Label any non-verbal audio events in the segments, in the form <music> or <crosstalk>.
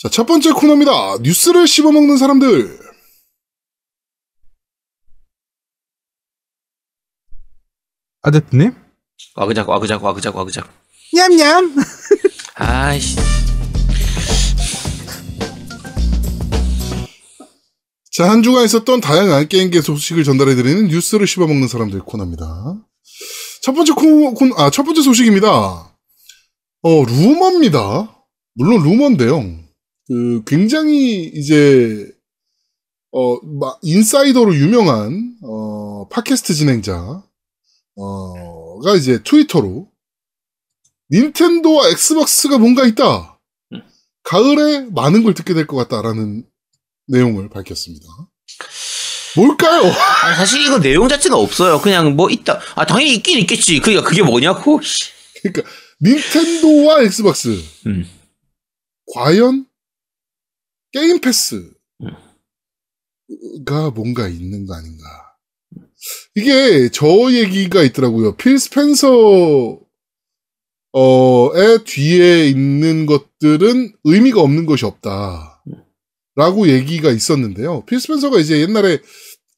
자, 첫 번째 코너입니다. 뉴스를 씹어먹는 사람들. 아제트님? 와그작 와그작 와그작 와그작 냠냠. 아이씨 자, 한 주간 있었던 다양한 게임계 소식을 전달해드리는 뉴스를 씹어먹는 사람들 코너입니다. 첫 번째 코, 코, 아, 첫 번째 소식입니다. 어, 루머입니다. 물론 루머인데요. 그, 굉장히 이제, 어, 마- 인사이더로 유명한, 어, 팟캐스트 진행자, 어, 가 이제 트위터로, 닌텐도와 엑스박스가 뭔가 있다. 음. 가을에 많은 걸 듣게 될 것 같다라는 내용을 밝혔습니다. 뭘까요? <laughs> 아니, 사실 이거 내용 자체는 없어요 그냥 뭐 있다 아 당연히 있긴 있겠지 그니까 그게 뭐냐고 씨. 그러니까 닌텐도와 Xbox 음. 과연 Game Pass가 음. 뭔가 있는 거 아닌가? 이게 저 얘기가 있더라고요. 필 스펜서 어의 뒤에 있는 것들은 의미가 없는 것이 없다. 라고 얘기가 있었는데요. 필 스펜서가 이제 옛날에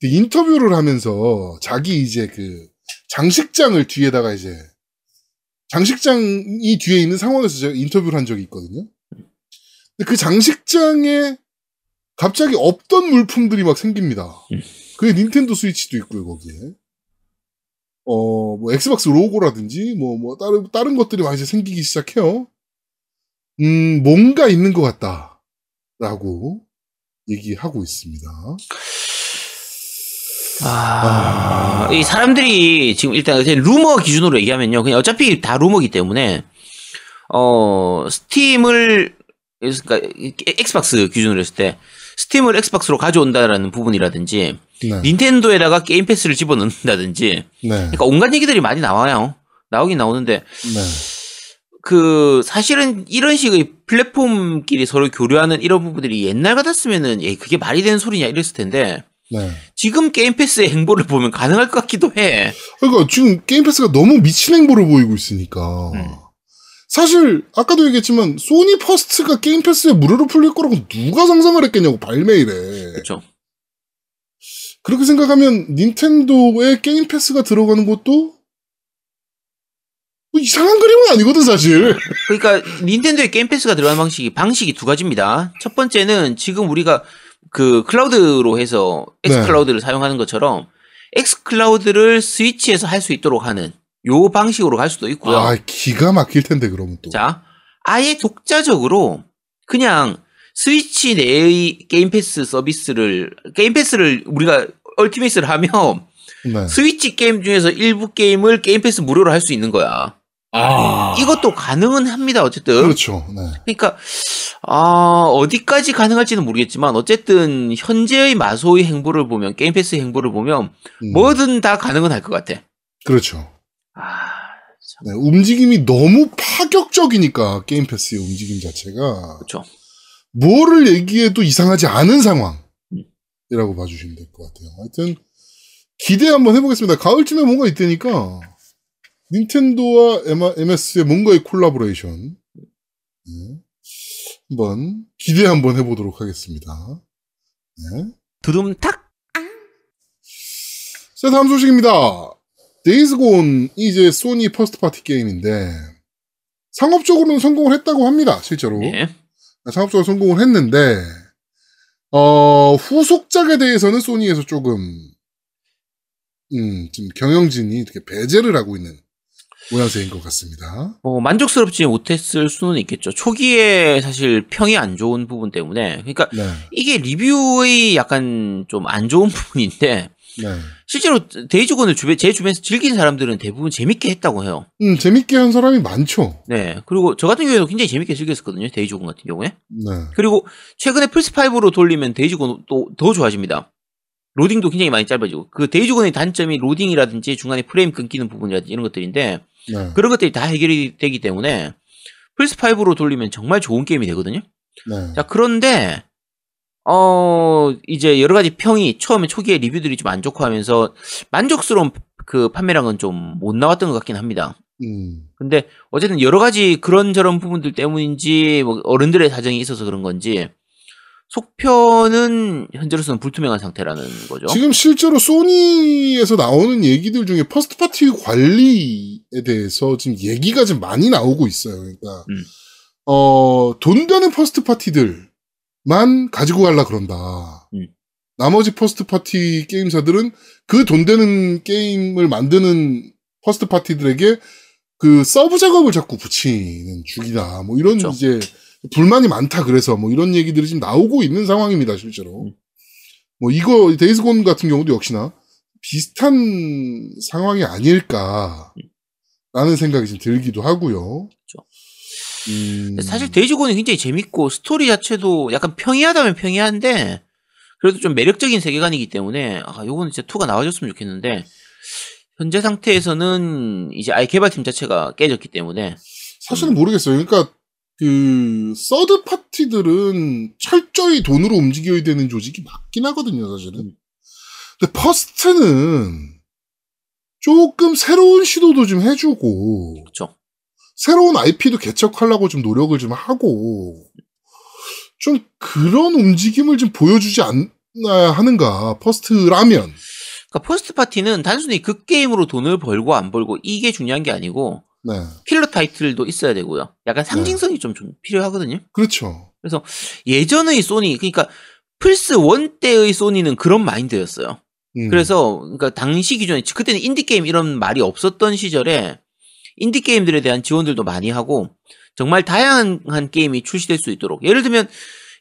그 인터뷰를 하면서 자기 이제 그 장식장을 뒤에다가 이제 장식장이 뒤에 있는 상황에서 제가 인터뷰를 한 적이 있거든요. 그 장식장에 갑자기 없던 물품들이 막 생깁니다. 음. 그게 닌텐도 스위치도 있고요, 거기에. 어, 뭐, 엑스박스 로고라든지, 뭐, 뭐, 다른, 다른 것들이 많이 이제 생기기 시작해요. 음, 뭔가 있는 것 같다. 라고 얘기하고 있습니다. 아, 이 사람들이 지금 일단 루머 기준으로 얘기하면요. 그냥 어차피 다 루머기 때문에 어 Steam을 그러니까 Xbox 기준으로 했을 때 Steam을 Xbox로 가져온다라는 부분이라든지 네. 닌텐도에다가 Game Pass를 집어넣는다든지 네. 그러니까 온갖 얘기들이 많이 나와요. 나오긴 나오는데 네. 그 사실은 이런 식의 플랫폼끼리 서로 교류하는 이런 부분들이 옛날 같았으면은 예 그게 말이 되는 소리냐 이랬을 텐데 네. 지금 Game Pass의 행보를 보면 가능할 것 같기도 해. 그러니까 지금 Game Pass가 너무 미친 행보를 보이고 있으니까. 음. 사실 아까도 얘기했지만 소니 first가 Game Pass에 무료로 풀릴 거라고 누가 상상을 했겠냐고 발매일에. 그렇죠. 그렇게 생각하면 닌텐도에 Game Pass가 들어가는 것도 뭐 이상한 그림은 아니거든 사실. <laughs> 그러니까 닌텐도의 Game Pass가 들어가는 방식이 방식이 두 가지입니다. 첫 번째는 지금 우리가 그 cloud로 해서 X 네. Cloud를 사용하는 것처럼 xCloud를 스위치에서 할 수 있도록 하는 요 방식으로 갈 수도 있고요. 아 기가 막힐 텐데 그러면 또. 자, 아예 독자적으로 그냥 스위치 내의 Game Pass 서비스를 Game Pass를 우리가 Ultimate를 하면 네. 스위치 게임 중에서 일부 게임을 Game Pass 무료로 할 수 있는 거야. 아 이것도 가능은 합니다. 어쨌든. 그렇죠. 네. 그러니까 아 어디까지 가능할지는 모르겠지만 어쨌든 현재의 마소의 행보를 보면 게임 패스 행보를 보면 음, 뭐든 다 가능은 할 것 같아. 그렇죠. 아 네, 움직임이 너무 파격적이니까 게임 패스의 움직임 자체가 그렇죠. 뭐를 얘기해도 이상하지 않은 상황이라고 음. 봐주시면 될 것 같아요. 하여튼 기대 한번 해보겠습니다. 가을쯤에 뭔가 있다니까 닌텐도와 MS의 뭔가의 콜라보레이션 네. 한번 기대 한번 해보도록 하겠습니다. 네. 두둠탁. 자 다음 소식입니다. Days Gone이 이제 소니 first party 게임인데 상업적으로는 성공을 했다고 합니다. 실제로. 네. 상업적으로 성공을 했는데, 어, 후속작에 대해서는 소니에서 조금, 음, 좀 경영진이 이렇게 배제를 하고 있는 모양새인 것 같습니다. 뭐 만족스럽지 못했을 수는 있겠죠. 초기에 사실 평이 안 좋은 부분 때문에 그러니까 네, 이게 리뷰의 약간 좀 안 좋은 <laughs> 부분인데 네. 실제로 Days Gone을 주변 제 주변에서 즐기는 사람들은 대부분 재밌게 했다고 해요. 음, 재밌게 한 사람이 많죠. 네. 그리고 저 같은 경우에도 굉장히 재밌게 즐겼었거든요. Days Gone 같은 경우에. 네. 그리고 최근에 플스 5로 돌리면 Days Gone 또 더 좋아집니다. 로딩도 굉장히 많이 짧아지고 그 Days Gone의 단점이 로딩이라든지 중간에 프레임 끊기는 부분이라든지 이런 것들인데 네. 그런 것들이 다 해결이 되기 때문에 플스 5로 돌리면 정말 좋은 게임이 되거든요. 네. 자, 그런데 어 이제 여러 가지 평이 처음에 초기에 리뷰들이 좀 안 좋고 하면서 만족스러운 그 판매량은 좀 못 나왔던 것 같긴 합니다. 음. 근데 어쨌든 여러 가지 그런저런 부분들 때문인지 뭐 어른들의 사정이 있어서 그런 건지 속편은 현재로서는 불투명한 상태라는 거죠. 지금 실제로 소니에서 나오는 얘기들 중에 first party 관리에 대해서 지금 얘기가 좀 많이 나오고 있어요. 그러니까 음. 어, 돈 되는 first party들만 가지고 갈라 그런다. 음. 나머지 first party 게임사들은 그 돈 되는 게임을 만드는 first party들에게 그 서브 작업을 자꾸 붙이는 중이다. 뭐 이런 그렇죠. 이제 불만이 많다 그래서 뭐 이런 얘기들이 지금 나오고 있는 상황입니다, 실제로. 음. 뭐 이거 Days Gone 같은 경우도 역시나 비슷한 상황이 아닐까 라는 생각이 좀 들기도 하고요. 음, 사실 Days Gone이 굉장히 재밌고 스토리 자체도 약간 평이하다면 평이한데 그래도 좀 매력적인 세계관이기 때문에 아 요거는 진짜 2가 나와줬으면 좋겠는데 현재 상태에서는 이제 아예 개발팀 자체가 깨졌기 때문에 사실은 모르겠어요. 그러니까 그 third party들은 철저히 돈으로 움직여야 되는 조직이 맞긴 하거든요, 사실은. 근데 first는 조금 새로운 시도도 좀 해주고 그렇죠. 새로운 IP도 개척하려고 좀 노력을 좀 하고 좀 그런 움직임을 좀 보여주지 않아야 하는가 first라면 그러니까 first party는 단순히 그 게임으로 돈을 벌고 안 벌고 이게 중요한 게 아니고 네 킬러 타이틀도 있어야 되고요. 약간 상징성이 좀, 좀 필요하거든요. 그렇죠 예전의 소니 그러니까 플스 1 때의 소니는 그런 마인드였어요. 음. 그래서 그러니까 당시 기준에 그때는 인디 게임 이런 말이 없었던 시절에 인디 게임들에 대한 지원들도 많이 하고 정말 다양한 게임이 출시될 수 있도록 예를 들면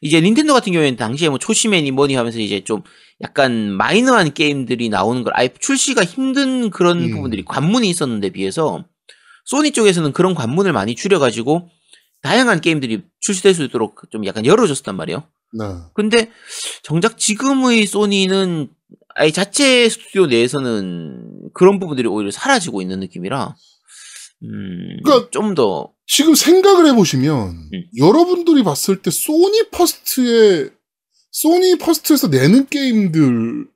이제 닌텐도 같은 경우에는 당시에 뭐 초심회니 뭐니 하면서 이제 좀 약간 마이너한 게임들이 나오는 걸 아예 출시가 힘든 그런 음. 부분들이 관문이 있었는데 비해서 소니 쪽에서는 그런 관문을 많이 줄여가지고 다양한 게임들이 출시될 수 있도록 좀 약간 열어줬단 말이에요. 네. 근데 정작 지금의 소니는 아예 자체 스튜디오 내에서는 그런 부분들이 오히려 사라지고 있는 느낌이라 음, 그러니까- 좀 더 지금 생각을 해보시면 음. 여러분들이 봤을 때 소니 first의 소니 first에서 내는 게임들은요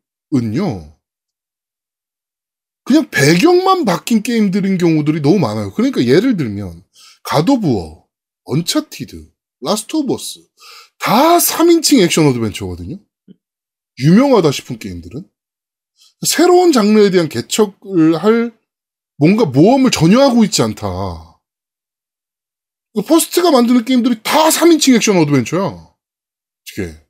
그냥 배경만 바뀐 게임들인 경우들이 너무 많아요. 그러니까 예를 들면 God of War, Uncharted, Last of Us 다 3인칭 액션 어드벤처거든요. 유명하다 싶은 게임들은 새로운 장르에 대한 개척을 할 뭔가 모험을 전혀 하고 있지 않다. 그 first가 만드는 게임들이 다 3인칭 액션 어드벤처야. 어떻게.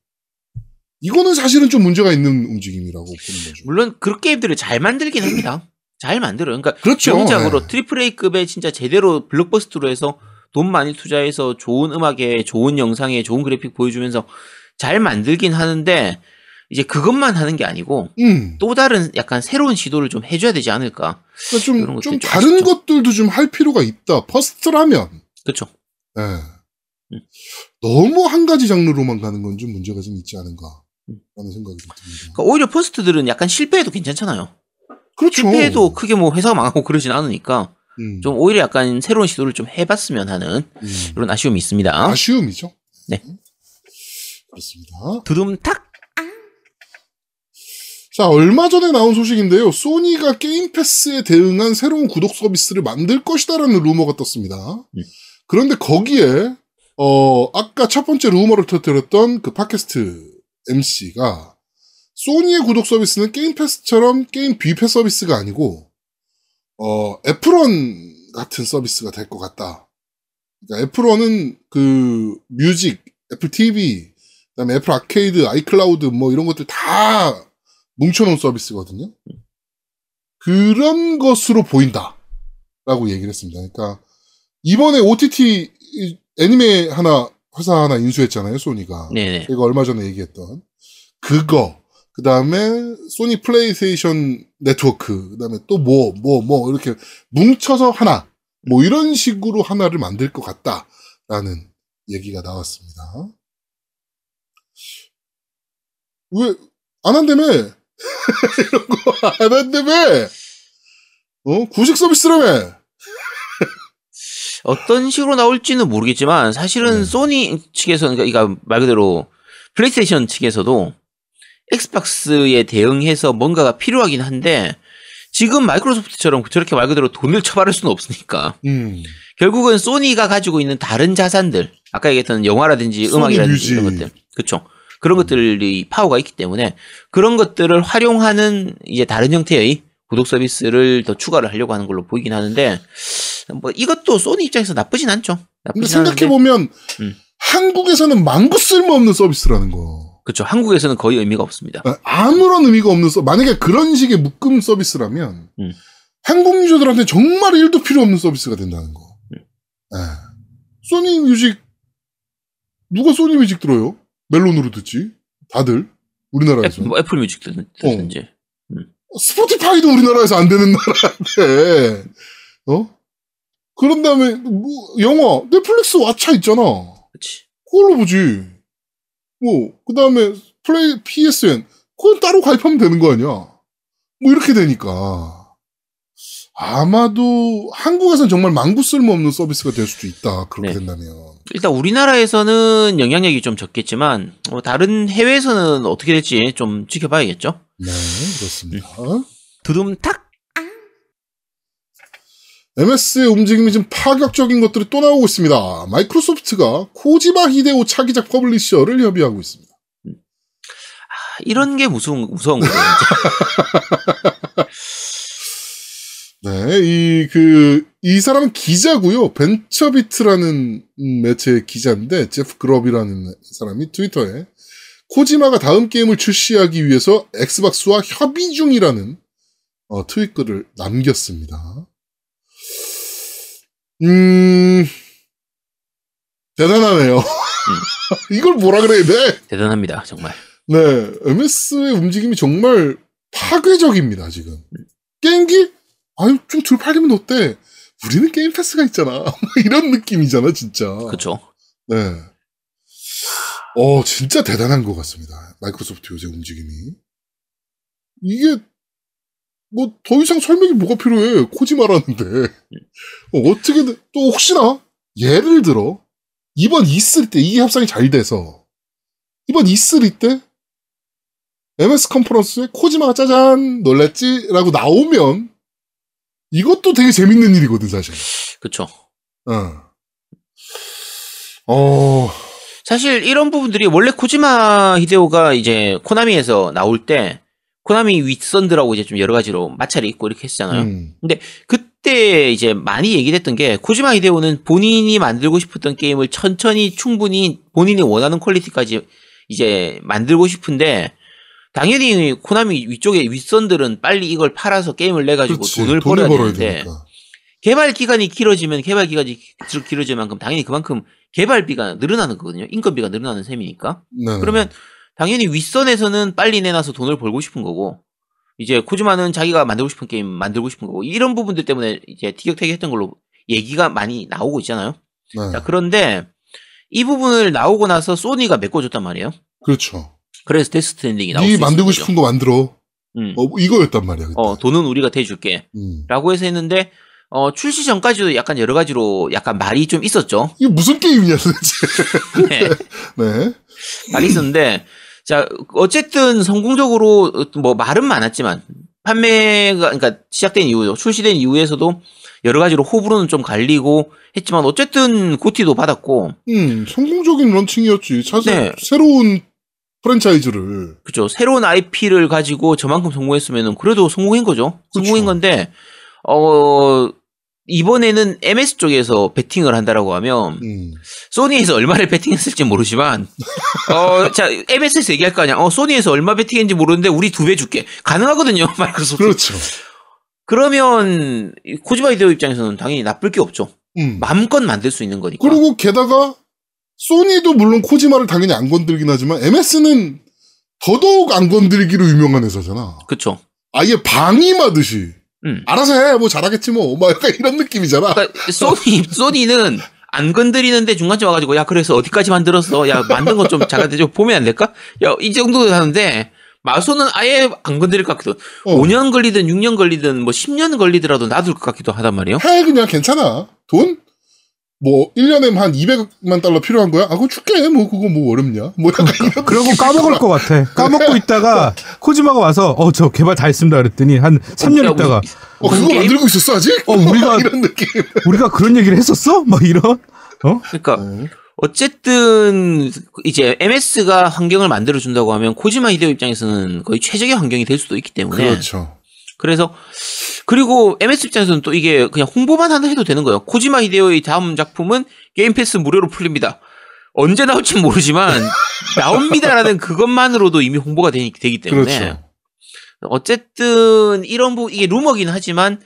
이거는 사실은 좀 문제가 있는 움직임이라고 보는 거죠. 물론 그런 게임들을 잘 만들긴 합니다. <clears throat> 잘 만들어요. 그러니까 그렇죠. 명작으로 네. triple A급의 진짜 제대로 블록버스터로 해서 돈 많이 투자해서 좋은 음악에 좋은 영상에 좋은 그래픽 보여주면서 잘 만들긴 하는데 이제 그것만 하는 게 아니고 음. 또 다른 약간 새로운 시도를 좀 해줘야 되지 않을까. 그러니까 좀, 좀 좀 다른 아쉽죠. 것들도 좀 할 필요가 있다. first라면. 그렇죠. 예. 음. 너무 한 가지 장르로만 가는 건 좀 문제가 좀 있지 않은가. 음. 라는 생각이 좀 듭니다. 그러니까 오히려 first들은 약간 실패해도 괜찮잖아요. 그렇죠. 실패해도 크게 뭐 회사가 망하고 그러진 않으니까 음. 좀 오히려 약간 새로운 시도를 좀 해봤으면 하는 음. 이런 아쉬움이 있습니다. 아쉬움이죠. 네. 그렇습니다. 두둠탁. 자, 얼마 전에 나온 소식인데요. 소니가 Game Pass에 대응한 새로운 구독 서비스를 만들 것이다라는 루머가 떴습니다. 음. 그런데 거기에, 어, 아까 첫 번째 루머를 터뜨렸던 그 팟캐스트 MC가 소니의 구독 서비스는 Game Pass처럼 게임 뷔페 서비스가 아니고, 어, Apple One 같은 서비스가 될 것 같다. 그러니까 Apple One은 그 뮤직, Apple TV, 그다음에 Apple Arcade, iCloud 뭐 이런 것들 다 뭉쳐놓은 서비스거든요. 그런 것으로 보인다. 라고 얘기를 했습니다. 그러니까, 이번에 OTT 이 애니메 하나, 회사 하나 인수했잖아요, 소니가. 네네. 제가 얼마 전에 얘기했던. 그거. 그 다음에 소니 플레이스테이션 네트워크. 그 다음에 또 뭐, 뭐, 뭐, 이렇게 뭉쳐서 하나. 뭐 이런 식으로 하나를 만들 것 같다. 라는 얘기가 나왔습니다. 왜, 안 한다며? 이런 거 안 한다며? 어? 구식 서비스라며? 어떤 식으로 나올지는 모르겠지만 사실은 네. 소니 측에서는 그러니까 말 그대로 플레이스테이션 측에서도 Xbox에 대응해서 뭔가가 필요하긴 한데 지금 Microsoft처럼 저렇게 말 그대로 돈을 처바를 수는 없으니까 음. 결국은 소니가 가지고 있는 다른 자산들 아까 얘기했던 영화라든지 음악이라든지 뮤직. 이런 것들 그렇죠 그런 것들이 파워가 있기 때문에 그런 것들을 활용하는 이제 다른 형태의 구독 서비스를 더 추가를 하려고 하는 걸로 보이긴 하는데 뭐 이것도 소니 입장에서 나쁘진 않죠 나쁘진 않은데 생각해 보면, 음. 한국에서는 망구 쓸모없는 서비스라는 거. 그렇죠 한국에서는 거의 의미가 없습니다 아, 아무런 의미가 없는 서 만약에 그런 식의 묶음 서비스라면, 음. 한국 유저들한테 정말 1도 필요 없는 서비스가 된다는 거. 음. 예. 소니 뮤직, 누가 소니 뮤직 들어요? 멜론으로 듣지? 다들? 우리나라에서. 애플, 뭐 애플 뮤직 듣든지 스포티파이도 우리나라에서 안 되는 나라인데, 어? 그런 다음에, 뭐, 영화, 넷플릭스 왓챠 있잖아. 그렇지 그걸로 보지. 뭐, 그 다음에, 플레이, PSN, 그건 따로 가입하면 되는 거 아니야. 뭐, 이렇게 되니까. 아마도 한국에선 정말 망구 쓸모없는 서비스가 될 수도 있다. 그렇게 네. 된다면. 일단 우리나라에서는 영향력이 좀 적겠지만 어, 다른 해외에서는 어떻게 될지 좀 지켜봐야겠죠. 네, 그렇습니다. 두둠탁 MS의 움직임이 좀 파격적인 것들이 또 나오고 있습니다. 마이크로소프트가 코지마 히데오 차기작 publisher를 협의하고 있습니다. 아, 이런 게 무서운 무서운 거예요. <laughs> 네, 이, 그, 이 사람은 기자고요 벤처비트라는 음, 매체의 기자인데, 제프 그럽이라는 사람이 트위터에 코지마가 다음 게임을 출시하기 위해서 엑스박스와 협의 중이라는 어, 트윗글을 남겼습니다. 음, 대단하네요. <laughs> 이걸 뭐라 그래야 돼? 대단합니다 정말. 네, MS의 움직임이 정말 파괴적입니다, 지금. 게임기? 아유, 좀 덜 팔리면 어때? 우리는 게임 패스가 있잖아. <laughs> 뭐 이런 느낌이잖아, 진짜. 그렇죠. 네. 어, 진짜 대단한 것 같습니다. 마이크로소프트 요새 움직임이. 이게, 뭐, 더 이상 설명이 뭐가 필요해. 코지마라는데. 어, 어떻게든, 또 혹시나, 예를 들어, 이번 E3 때, 이 협상이 잘 돼서, 이번 E3 때, MS 컨퍼런스에 코지마가 짜잔, 놀랬지? 라고 나오면, 이것도 되게 재밌는 일이거든, 사실. 그렇죠. 어. 어, 사실 이런 부분들이 원래 코지마 히데오가 이제 코나미에서 나올 때 코나미 윗선들하고 이제 좀 여러 가지로 마찰이 있고 이렇게 했잖아요. 음, 그때 이제 많이 얘기됐던 게 코지마 히데오는 본인이 만들고 싶었던 게임을 천천히 충분히 본인이 원하는 퀄리티까지 이제 만들고 싶은데 당연히 코나미 위쪽에 윗선들은 빨리 이걸 팔아서 게임을 내가지고 그렇지. 돈을 돈을 벌어야 벌어야 되는데 되니까. 개발 기간이 길어지면 개발 기간이 기- 길어질 만큼 당연히 그만큼 개발비가 늘어나는 거거든요. 인건비가 늘어나는 셈이니까. 네. 그러면 당연히 윗선에서는 빨리 내놔서 돈을 벌고 싶은 거고 이제 코지마는 자기가 만들고 싶은 게임 만들고 싶은 거고 이런 부분들 때문에 이제 티격태격했던 걸로 얘기가 많이 나오고 있잖아요. 네. 자 그런데 이 부분을 나오고 나서 소니가 메꿔줬단 말이에요. 그렇죠. 그래서 데스 스트랜딩이 나올 네 수 만들고. 싶은 거 만들어. 음. 어, 이거였단 말이야. 그때. 어, 돈은 우리가 대줄게. 음. 라고 해서 했는데 어, 출시 전까지도 약간 여러 가지로 약간 말이 좀 있었죠. 이게 무슨 게임이냐 도대체. <laughs> 네. <laughs> 네. 많이 있었는데 자 어쨌든 성공적으로 뭐 말은 많았지만 판매가 그러니까 시작된 이후 출시된 이후에서도 여러 가지로 호불호는 좀 갈리고 했지만 어쨌든 고티도 받았고 음, 성공적인 런칭이었지. 사실 네. 새로운 프랜차이즈를. 그죠 새로운 IP를 가지고 저만큼 성공했으면은 그래도 성공인 거죠 성공인 그쵸. 건데 어 이번에는 MS 쪽에서 베팅을 한다라고 하면 음. 소니에서 얼마를 베팅했을지 모르지만 <laughs> 어 자 MS에서 얘기할 거 아니야 어 소니에서 얼마 베팅했는지 모르는데 우리 두 배 줄게 가능하거든요 <laughs> 마이크로소프트 그렇죠. 그러면 히데오 입장에서는 당연히 나쁠 게 없죠 음. 마음껏 만들 수 있는 거니까 그리고 게다가 소니도 물론 코지마를 당연히 안 건들긴 하지만 MS는 더더욱 안 건들기로 유명한 회사잖아. 그쵸 아예 방임하듯이 음. 알아서 해. 뭐 잘하겠지 뭐. 막 약간 이런 느낌이잖아. 그러니까 소니 소니는 안 건드리는데 중간쯤 와가지고 야 그래서 어디까지 만들었어 야 만든 거좀 잠깐 좀 보면 안 될까 야 이 정도 하는데 마소는 아예 안 건드릴 것 같기도 어. 5년 걸리든 6년 걸리든 뭐 10년 걸리더라도 놔둘 것 같기도 하단 말이에요 해 그냥 괜찮아. 돈 뭐 1년에 한 200만 달러 필요한 거야? 아 그거 줄게. 뭐 그거 뭐 어렵냐? 뭐 이런 그러고 까먹을 것 같아. 까먹고 있다가 코지마가 와서 어 저 개발 다 했습니다 그랬더니 한 3년 있다가 어 그거 게임? 만들고 있었어 아직? 어, <laughs> 우리가- 이런 느낌. 우리가 그런 얘기를 했었어? 막 이런. 어? 그러니까 어. 어쨌든 이제 MS가 환경을 만들어 준다고 하면 코지마 히데오 입장에서는 거의 최적의 환경이 될 수도 있기 때문에 그렇죠. 그래서 그리고 MS 입장에서는 또 이게 그냥 홍보만 하나 해도 되는 거예요. 코지마 히데오의 다음 작품은 게임 패스 무료로 풀립니다. 언제 나올지 모르지만 <laughs> 나옵니다라는 그것만으로도 이미 홍보가 되기, 되기 때문에 그렇죠. 어쨌든 이런 부 이게 루머긴 하지만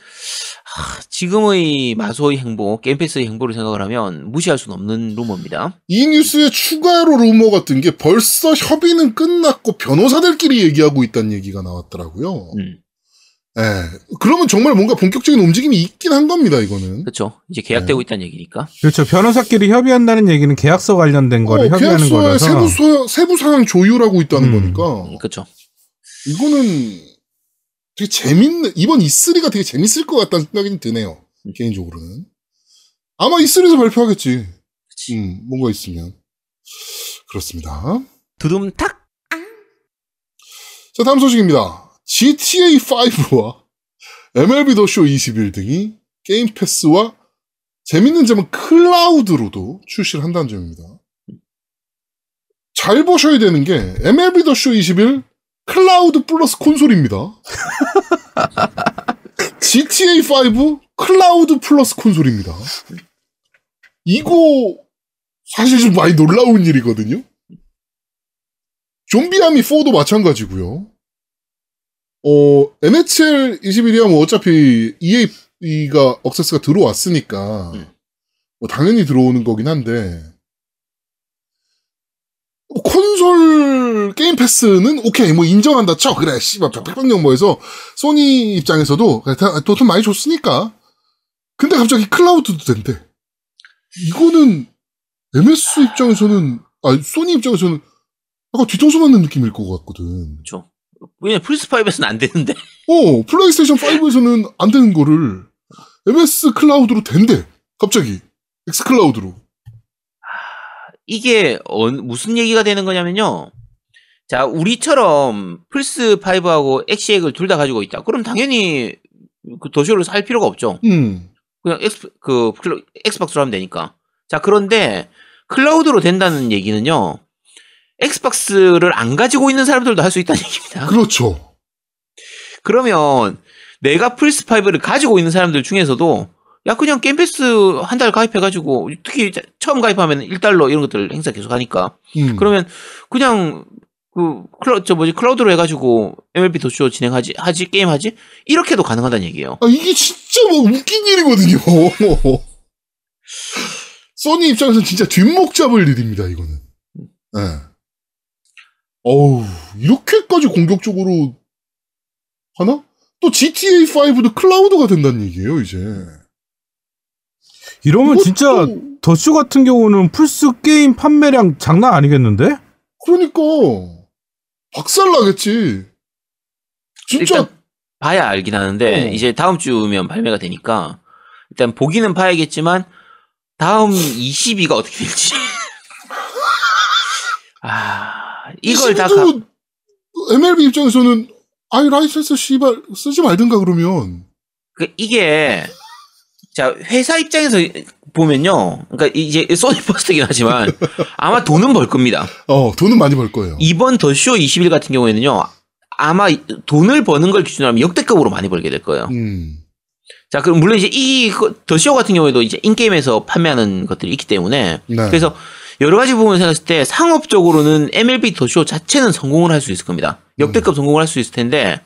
하, 지금의 마소의 행보, 게임 패스의 행보를 생각을 하면 무시할 수는 없는 루머입니다. 이 뉴스에 추가로 루머 같은 게 벌써 협의는 끝났고 변호사들끼리 얘기하고 있다는 얘기가 나왔더라고요. 음, 예. 그러면 정말 뭔가 본격적인 움직임이 있긴 한 겁니다, 이거는. 그렇죠. 이제 네. 계약되고 있다는 얘기니까. 그렇죠. 변호사끼리 협의한다는 얘기는 계약서 관련된 거를 어, 협의하는 계약서에 거라서. 세부, 소, 세부 사항 조율하고 있다는 음. 거니까. 그렇죠. 이거는 되게 재밌는, 이번 E3가 되게 재밌을 것 같다는 생각이 드네요. 음. 개인적으로는. 아마 E3에서 발표하겠지. 그치. 음, 뭔가 있으면. 그렇습니다. 두둠탁. 자, 다음 소식입니다. GTA5와 MLB 더쇼 21 등이 게임 패스와 재밌는 점은 클라우드로도 출시를 한다는 점입니다. 잘 보셔야 되는 게 MLB 더쇼 21 클라우드 플러스 콘솔입니다. <laughs> GTA5 클라우드 플러스 콘솔입니다. 이거 사실 좀 많이 놀라운 일이거든요. 좀비아미 4도 마찬가지고요. 어, NHL 21이야 뭐 어차피 EA가 억세스가 들어왔으니까 음. 뭐 당연히 들어오는 거긴 한데. 뭐 콘솔 게임 패스는 오케이. 뭐 인정한다 쳐. 그래 씨발. 백번 양보해서 소니 입장에서도 돈 많이 줬으니까. 근데 갑자기 클라우드도 된대. 이거는 MS 입장에서는 아 소니 입장에서는 약간 뒤통수 맞는 느낌일 것 같거든. 그렇죠. 왜냐 플스5에서는 안 되는데. 어, 플레이스테이션 5에서는 안 되는 거를 MS 클라우드로 된대. 갑자기. X 클라우드로. 이게 어, 무슨 얘기가 되는 거냐면요. 자, 우리처럼 플스5하고 엑시액을 둘 다 가지고 있다. 그럼 당연히 그 더쇼를 살 필요가 없죠. 음. 그냥 엑스, 그 클- 엑스박스로 하면 되니까. 자, 그런데 클라우드로 된다는 얘기는요. 엑스박스를 안 가지고 있는 사람들도 할 수 있다는 얘기입니다. 그렇죠. 그러면 내가 플스5를 가지고 있는 사람들 중에서도 야 그냥 게임 패스 한 달 가입해가지고 특히 처음 가입하면 1달러 이런 것들 행사 계속 하니까 음. 그러면 그냥 그 클라 저 뭐지 클라우드로 해가지고 MLB 도쇼 진행하지 하지 게임 하지 이렇게도 가능하다는 얘기예요. 아, 이게 진짜 뭐 웃긴 일이거든요. <laughs> 소니 입장에서는 진짜 뒷목 잡을 일입니다, 이거는. 예. 어우, 이렇게까지 공격적으로 하나? 또 GTA5도 클라우드가 된다는 얘기예요, 이제. 이러면 진짜 더쇼 같은 경우는 플스 게임 판매량 장난 아니겠는데? 그러니까 박살 나겠지. 진짜 일단 봐야 알긴 하는데 어. 이제 다음 주면 발매가 되니까 일단 보기는 봐야겠지만 다음 22가 어떻게 될지. <laughs> 아 이걸 다 가, 도 MLB 입장에서는 아이 라이센스 씨발 쓰지 말든가 그러면 그 이게 자 회사 입장에서 보면요. 그러니까 이제 소니 퍼스트긴 하지만 <laughs> 아마 돈은 벌 겁니다. 어 돈은 많이 벌 거예요. 이번 더 쇼 20일 같은 경우에는요. 아마 이- 돈을 버는 걸 기준으로 하면 역대급으로 많이 벌게 될 거예요. 음. 자, 그럼 물론 이제 이 그, 더쇼 같은 경우에도 이제 인게임에서 판매하는 것들이 있기 때문에 네. 그래서 여러 가지 부분을 생각했을 때 상업적으로는 MLB 더쇼 자체는 성공을 할 수 있을 겁니다. 역대급 성공을 할 수 있을 텐데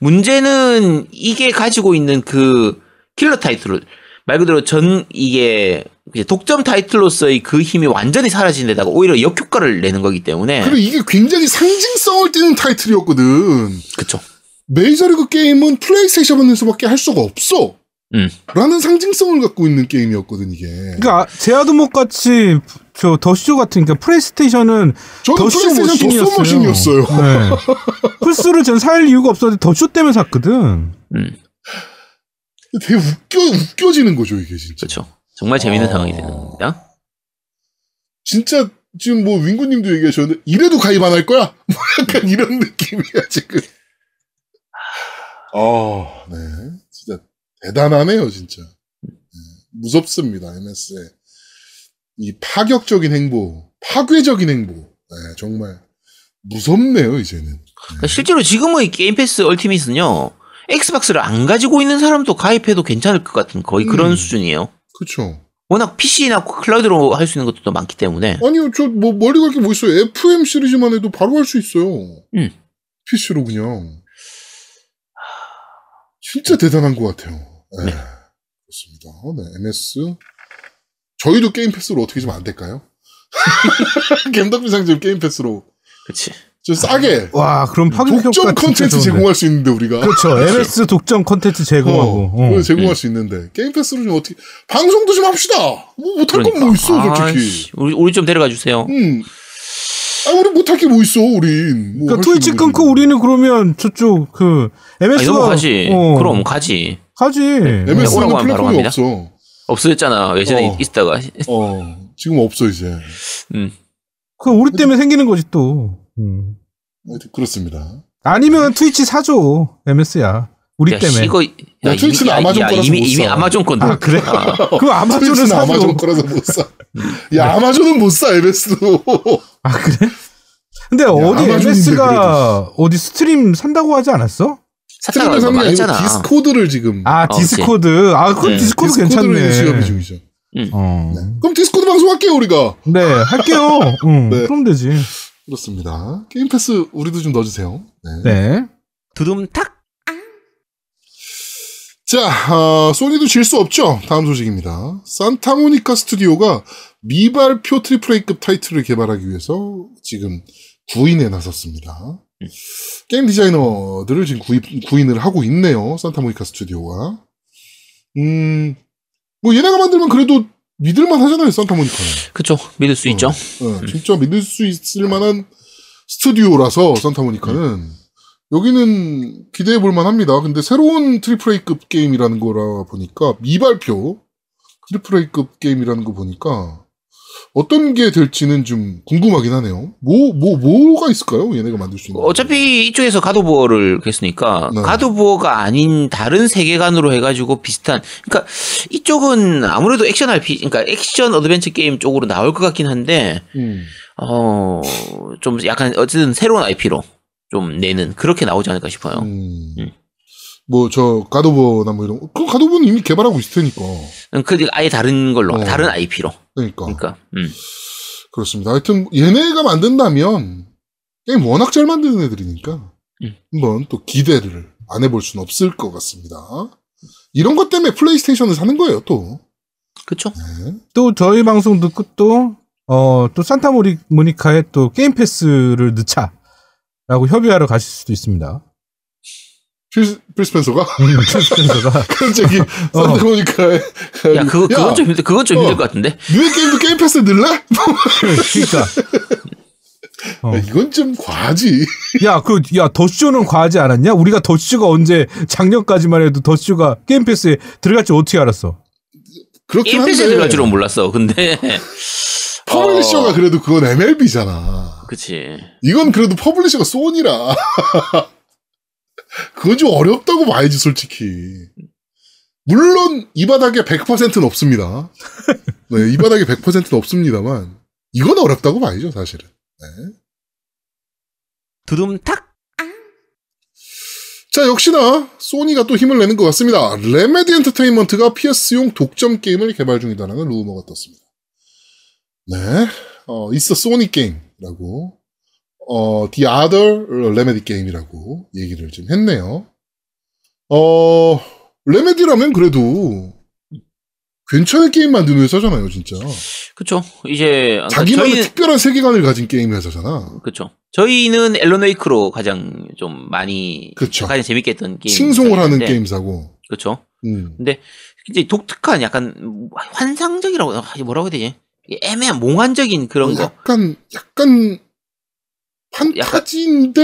문제는 이게 가지고 있는 그 킬러 타이틀을 말 그대로 전 이게 이제 독점 타이틀로서의 그 힘이 완전히 사라진 데다가 오히려 역효과를 내는 거기 때문에 그리고 이게 굉장히 상징성을 띠는 타이틀이었거든. 그쵸. 메이저리그 게임은 플레이스테이션에서밖에 할 수가 없어. 음. 라는 상징성을 갖고 있는 게임이었거든 이게. 그러니까 제아드목 같이 저 더쇼 같은 그러니까 플레이스테이션은 저는 더쇼 머신이었어요. 머신이었어요. 네. <laughs> 플스를 전 살 이유가 없었는데 더쇼 때문에 샀거든. 음, 되게 웃겨 웃겨지는 거죠 이게 진짜. 그렇죠. 정말 재밌는 아. 상황이 되는 겁니다. 진짜 지금 뭐 윙구님도 얘기하셨는데 이래도 가입 안 할 거야? <laughs> 뭐 약간 이런 느낌이야 지금. 아, 네, 진짜 대단하네요, 진짜. 네, 무섭습니다, MS의 이 파격적인 행보, 파괴적인 행보. 네, 정말 무섭네요, 이제는. 그러니까 실제로 지금의 게임 패스 얼티밋은요. 엑스박스를 안 가지고 있는 사람도 가입해도 괜찮을 것 같은 거의 그런 음. 수준이에요. 그쵸. 워낙 PC나 클라우드로 할 수 있는 것도 많기 때문에. 아니요, 저 뭐 멀리 갈 게 뭐 있어요? FM 시리즈만 해도 바로 할 수 있어요. 음. PC로 그냥. 진짜 대단한 것 같아요. 네. 네. 그렇습니다. 어, 네, MS. 저희도 게임 패스로 어떻게 좀 안 될까요? <laughs> 겜덕비상 지금 게임 패스로. 그치. 좀 싸게. 와, 그럼 독점 컨텐츠. 제공할 수 있는데, 우리가. 그렇죠. MS 독점 컨텐츠 제공하고. 어, 어. 제공할 수 있는데. 게임 패스로 좀 어떻게. 방송도 좀 합시다! 뭐 못할 건 뭐 있어, 그러니까. 솔직히. 아이씨, 우리, 우리 좀 데려가 주세요. 음. 아, 우리 못할 게 뭐 있어, 우린. 뭐 그러니까 트위치 끊고. 우리는 그러면 저쪽 그 MS가 넘어가지. 어, 그럼 가지. 가지. MS는 바로 플랫폼이. 없어. 없어졌잖아. 예전에 어. 있다가. 어, 지금 없어, 이제. 음. 그 우리 때문에 생기는 거지 또. 음. 그렇습니다. 아니면 트위치 사줘. MS야. 우리 야, 때문에. 이거, 야, 트위치는 아마존 거라서 이미, 못 이미 사. 아마존 건데. 아, 그래? <laughs> 그 아마존을 트위치는 사줘. 아마존 거라서 못 사. 야, 아마존은 못 사, MS도. 아 그래? 근데 어디 MS가 어디 스팀 산다고 하지 않았어? 게 아니고 말했잖아. 디스코드를 지금. 아 어, 디스코드. 아 그럼 네. 디스코드 디스코드를 괜찮네. 협의 중이죠. 어. 네. 그럼 디스코드 방송할게요, 우리가. 네 할게요. 응, <laughs> 네. 그럼 되지. 그렇습니다. 게임 패스 우리도 좀 넣어주세요. 네. 네. 두둠탁. 자, 어, 소니도 질 수 없죠. 다음 소식입니다. 산타모니카 스튜디오가 미발표 triple A급 타이틀을 개발하기 위해서 지금 구인에 나섰습니다. 게임 디자이너들을 지금 구이, 구인을 하고 있네요. 산타모니카 스튜디오가. 음, 뭐 얘네가 만들면 그래도 믿을만 하잖아요, 산타모니카는. 그쵸. 믿을 수 어. 있죠. 어, 진짜 믿을 수 있을 만한 스튜디오라서 산타모니카는 여기는 기대해 볼 만합니다. 근데 새로운 triple A급 게임이라는 거라 보니까 미발표 triple A급 게임이라는 거 보니까 어떤 게 될지는 좀 궁금하긴 하네요. 뭐, 뭐, 뭐가 있을까요? 얘네가 만들 수 있는. 어차피 이쪽에서 갓 오브 워를 했으니까 네. 갓 오브 워가 아닌 다른 세계관으로 해가지고 비슷한 그러니까 이쪽은 아무래도 액션 RPG 그러니까 액션 어드벤처 게임 쪽으로 나올 것 같긴 한데 음. 어 좀 약간 어쨌든 새로운 IP로 좀 내는 그렇게 나오지 않을까 싶어요. 음. 음. 뭐, 저, 가도버나 뭐 이런, 거. 그 가도버는 이미 개발하고 있을 테니까. 그 아예 다른 걸로 어. 다른 IP로 그러니까. 그러니까 음. 그렇습니다. 하여튼 얘네가 만든다면 게임 워낙 잘 만드는 애들이니까 음. 한번 또 기대를 안 해볼 수는 없을 것 같습니다. 이런 것 때문에 플레이스테이션을 사는 거예요, 또. 그쵸? 네. 또 저희 방송 듣고 또 어 또 산타모니카에 또 게임 패스를 넣자 라고 협의하러 가실 수도 있습니다. 필, 필 스펜서가 음, 스펜서가 <laughs> 그런 저기 산타모니카에 야 그거 그건 좀 힘들 그건 좀 어. 힘들 것 같은데 너네 게임도 게임 패스 넣을래? 그러니까 <laughs> 어. 야, 이건 좀 과하지. 야, 그, 야, 더쇼는 과하지 않았냐? 우리가 더쇼가 언제, 작년까지만 해도 더쇼가 게임 패스에 들어갈 줄 어떻게 알았어? 그렇긴 게임 패스에 들어갈 줄은 몰랐어. 근데 <laughs> publisher가 어. 그래도 그건 MLB잖아. 그치. 이건 그래도 publisher가 소니라. 그건 좀 어렵다고 봐야지, 솔직히. 물론, 이 바닥에 100%는 없습니다. <laughs> 네, 이 바닥에 100%는 없습니다만, 이건 어렵다고 봐야죠, 사실은. 네. 두둠탁. 자, 역시나, 소니가 또 힘을 내는 것 같습니다. 레메디 엔터테인먼트가 PS용 독점 게임을 개발 중이다라는 루머가 떴습니다. 네, 어, 있어 소니 게임이라고, 어, The Other Remedy 게임이라고 얘기를 좀 했네요. 어, 레메디라면 그래도 괜찮은 게임 만드는 회사잖아요, 진짜. 그쵸. 이제 자기만의 저희는 특별한 세계관을 가진 게임 회사잖아. 그쵸. 저희는 앨런 웨이크로 가장 좀 많이 그쵸. 가장 재밌게 했던 게임. 칭송을 하는 게임사고. 그쵸. 음. 근데 이제 독특한 약간 환상적이라고 아, 뭐라고 해야 되지? 애매한 몽환적인 그런 거. 약간, 약간, 판타지인데,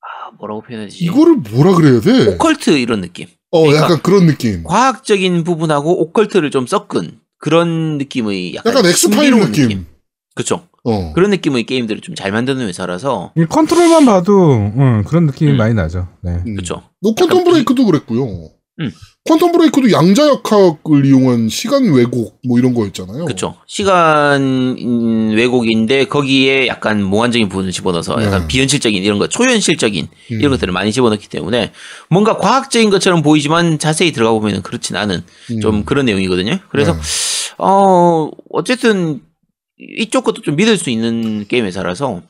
아, 뭐라고 표현해야 되지? 이거를 뭐라 그래야 돼? 오컬트 이런 느낌. 어, 그러니까 약간 그런 느낌. 과학적인 부분하고 오컬트를 좀 섞은 그런 느낌의 약간, 약간 엑스파일 신비로운 느낌. 그렇죠. 어. 그런 느낌의 게임들을 좀 잘 만드는 회사라서 이 컨트롤만 봐도 음, 그런 느낌이 음. 많이 나죠. 네. 음. 그렇죠. 뭐 퀀텀 브레이크도 그랬고요. 음. 퀀텀 브레이크도 양자 역학을 이용한 시간 왜곡 뭐 이런 거였잖아요. 그렇죠. 시간 음, 왜곡인데 거기에 약간 몽환적인 부분을 집어넣어서 약간 네. 비현실적인 이런 거, 초현실적인 음. 이런 것들을 많이 집어넣기 때문에 뭔가 과학적인 것처럼 보이지만 자세히 들어가 보면 그렇진 않은 음. 좀 그런 내용이거든요. 그래서 네. 어 어쨌든 이쪽 것도 좀 믿을 수 있는 게임 회사라서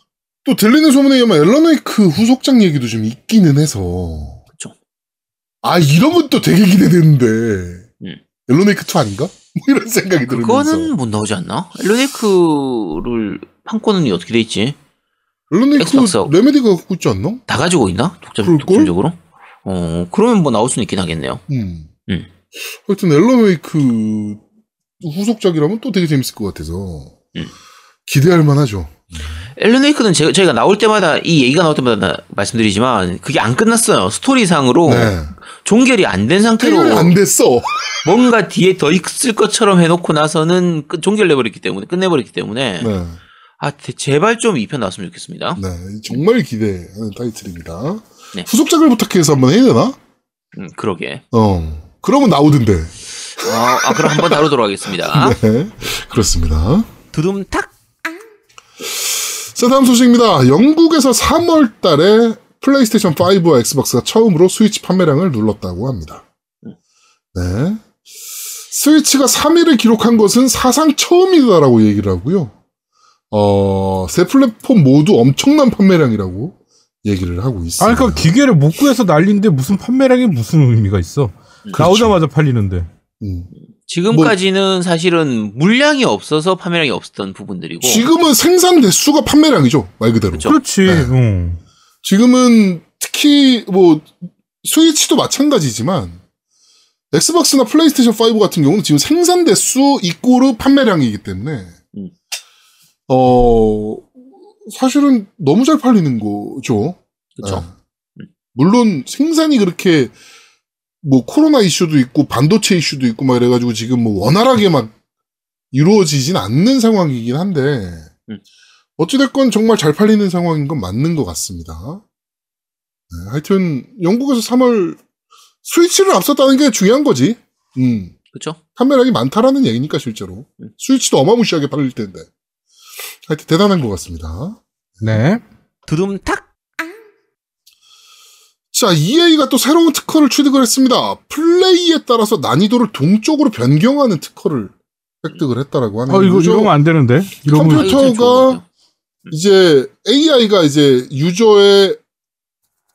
또 들리는 소문에 의하면 앨런 웨이크 후속작 얘기도 좀 있기는 해서. 아 이러면 또 되게 기대되는데. 음. 웨이크 2 아닌가? 뭐 이런 생각이 들면서. 그거는 못 나오지 않나? 앨런 웨이크를 판권은 어떻게 돼 있지? 엑스박스. 레메디가 갖고 있지 않나? 다 가지고 있나? 독점? 독점적으로? 어 그러면 뭐 나올 수는 있긴 하겠네요. 음. 음. 하여튼 웨이크 후속작이라면 또 되게 재밌을 것 같아서. 음. 기대할 만하죠. 엘로네이크는 제가, 저희가 나올 때마다 이 얘기가 나올 때마다 말씀드리지만 그게 안 끝났어요. 스토리상으로 네. 종결이 안 된 상태로 안 됐어. 뭔가 뒤에 더 있을 것처럼 해놓고 나서는 끝- 종결내버렸기 때문에 끝내버렸기 때문에 네. 아 대- 제발 좀 2편 나왔으면 좋겠습니다. 네. 정말 기대하는 타이틀입니다. 네. 후속작을 부탁해서 한번 해야 되나? 음, 그러게. 어. 그러면 나오던데. 어, 아 그럼 한번 다루도록 하겠습니다. <laughs> 네. 그렇습니다. 두둠탁. 자, 다음 소식입니다. 영국에서 3월 달에 플레이스테이션 5와 엑스박스가 처음으로 스위치 판매량을 눌렀다고 합니다. 네. 스위치가 3위를 기록한 것은 사상 처음이다라고 얘기를 하고요. 어, 세 플랫폼 모두 엄청난 판매량이라고 얘기를 하고 있습니다. 아, 그러니까 기계를 못 구해서 난리인데 무슨 판매량이 무슨 의미가 있어? 나오자마자 팔리는데. 음. 지금까지는 사실은 물량이 없어서 판매량이 없었던 부분들이고 지금은 생산 대수가 판매량이죠. 말 그대로. 그쵸. 그렇지. 네. 응. 지금은 특히 뭐 스위치도 마찬가지지만 엑스박스나 플레이스테이션 5 같은 경우는 지금 생산 대수 이꼬르 판매량이기 때문에 음. 어 사실은 너무 잘 팔리는 거죠. 그렇죠. 네. 물론 생산이 그렇게 뭐 코로나 이슈도 있고 반도체 이슈도 있고 막 이래가지고 지금 뭐 원활하게 막 이루어지진 않는 상황이긴 한데 음. 어찌됐건 정말 잘 팔리는 상황인 건 맞는 것 같습니다. 네, 하여튼 영국에서 3월 스위치를 앞섰다는 게 중요한 거지. 음. 그렇죠. 판매량이 많다라는 얘기니까 실제로 음. 스위치도 어마무시하게 팔릴 텐데 하여튼 대단한 것 같습니다. 네. 두둠탁. 자, EA가 또 새로운 특허를 취득을 했습니다. 플레이에 따라서 난이도를 동쪽으로 변경하는 특허를 획득을 했다라고 하는 어, 이거. 이러면 안 되는데? 이러면, 컴퓨터- 아, 컴퓨터가 같아요. 이제 AI가 이제 유저의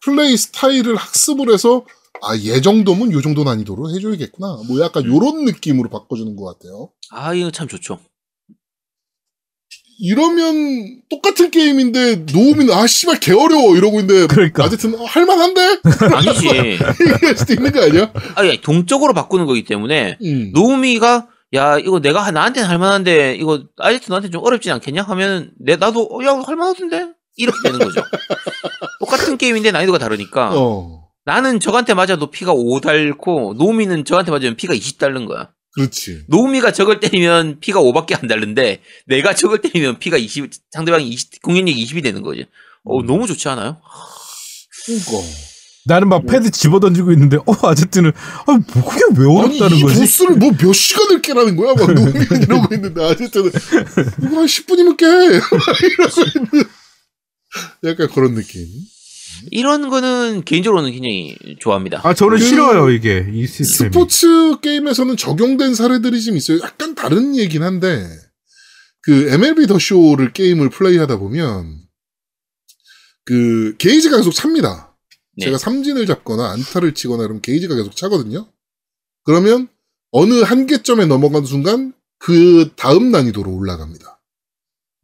플레이 스타일을 학습을 해서 아, 얘 정도면 요 정도 난이도로 해줘야겠구나. 뭐 약간 요런 느낌으로 바꿔주는 것 같아요. 아 이거 참 좋죠. 이러면 똑같은 게임인데 노우미는 아 씨발 개 어려워 이러고 있는데 그러니까. 아제트는 어, 할만한데 아니지. <laughs> 이럴 수도 있는 거 아니야? 아니 동적으로 바꾸는 거기 때문에 음. 노우미가 야 이거 내가 나한테는 할만한데 이거 아이트 너한테 좀 어렵지 않겠냐 하면 내 나도 어, 야 할만하던데 이렇게 되는 거죠. <laughs> 똑같은 게임인데 난이도가 다르니까 어, 나는 저한테 맞아도 피가 5 달고 노우미는 저한테 맞으면 피가 20 달는 거야. 그렇지. 노우미가 적을 때리면 피가 5밖에 안 달는데 내가 적을 때리면 피가 20 상대방이 20 공격력이 20이 되는 거지. 어 너무 좋지 않아요? 그러니까. 나는 막 패드 집어 던지고 있는데, 어, 아제트는, 아, 뭐, 그게 왜 아니 어렵다는 이 거지? 보스를 뭐 몇 시간을 깨라는 거야? 막 <laughs> 노우미 이러고 있는데 아제트는 이거 한 10분이면 깨. <laughs> 이러고 있는 약간 그런 느낌. 이런 거는 개인적으로는 굉장히 좋아합니다. 아, 저는 그 싫어요, 이게. 이 시스템이. 스포츠 게임에서는 적용된 사례들이 좀 있어요. 약간 다른 얘기긴 한데, 그 MLB 더 쇼를 게임을 플레이하다 보면, 그 게이지가 계속 찹니다. 네. 제가 삼진을 잡거나 안타를 치거나 이러면 게이지가 계속 차거든요. 그러면 어느 한계점에 넘어가는 순간 그 다음 난이도로 올라갑니다.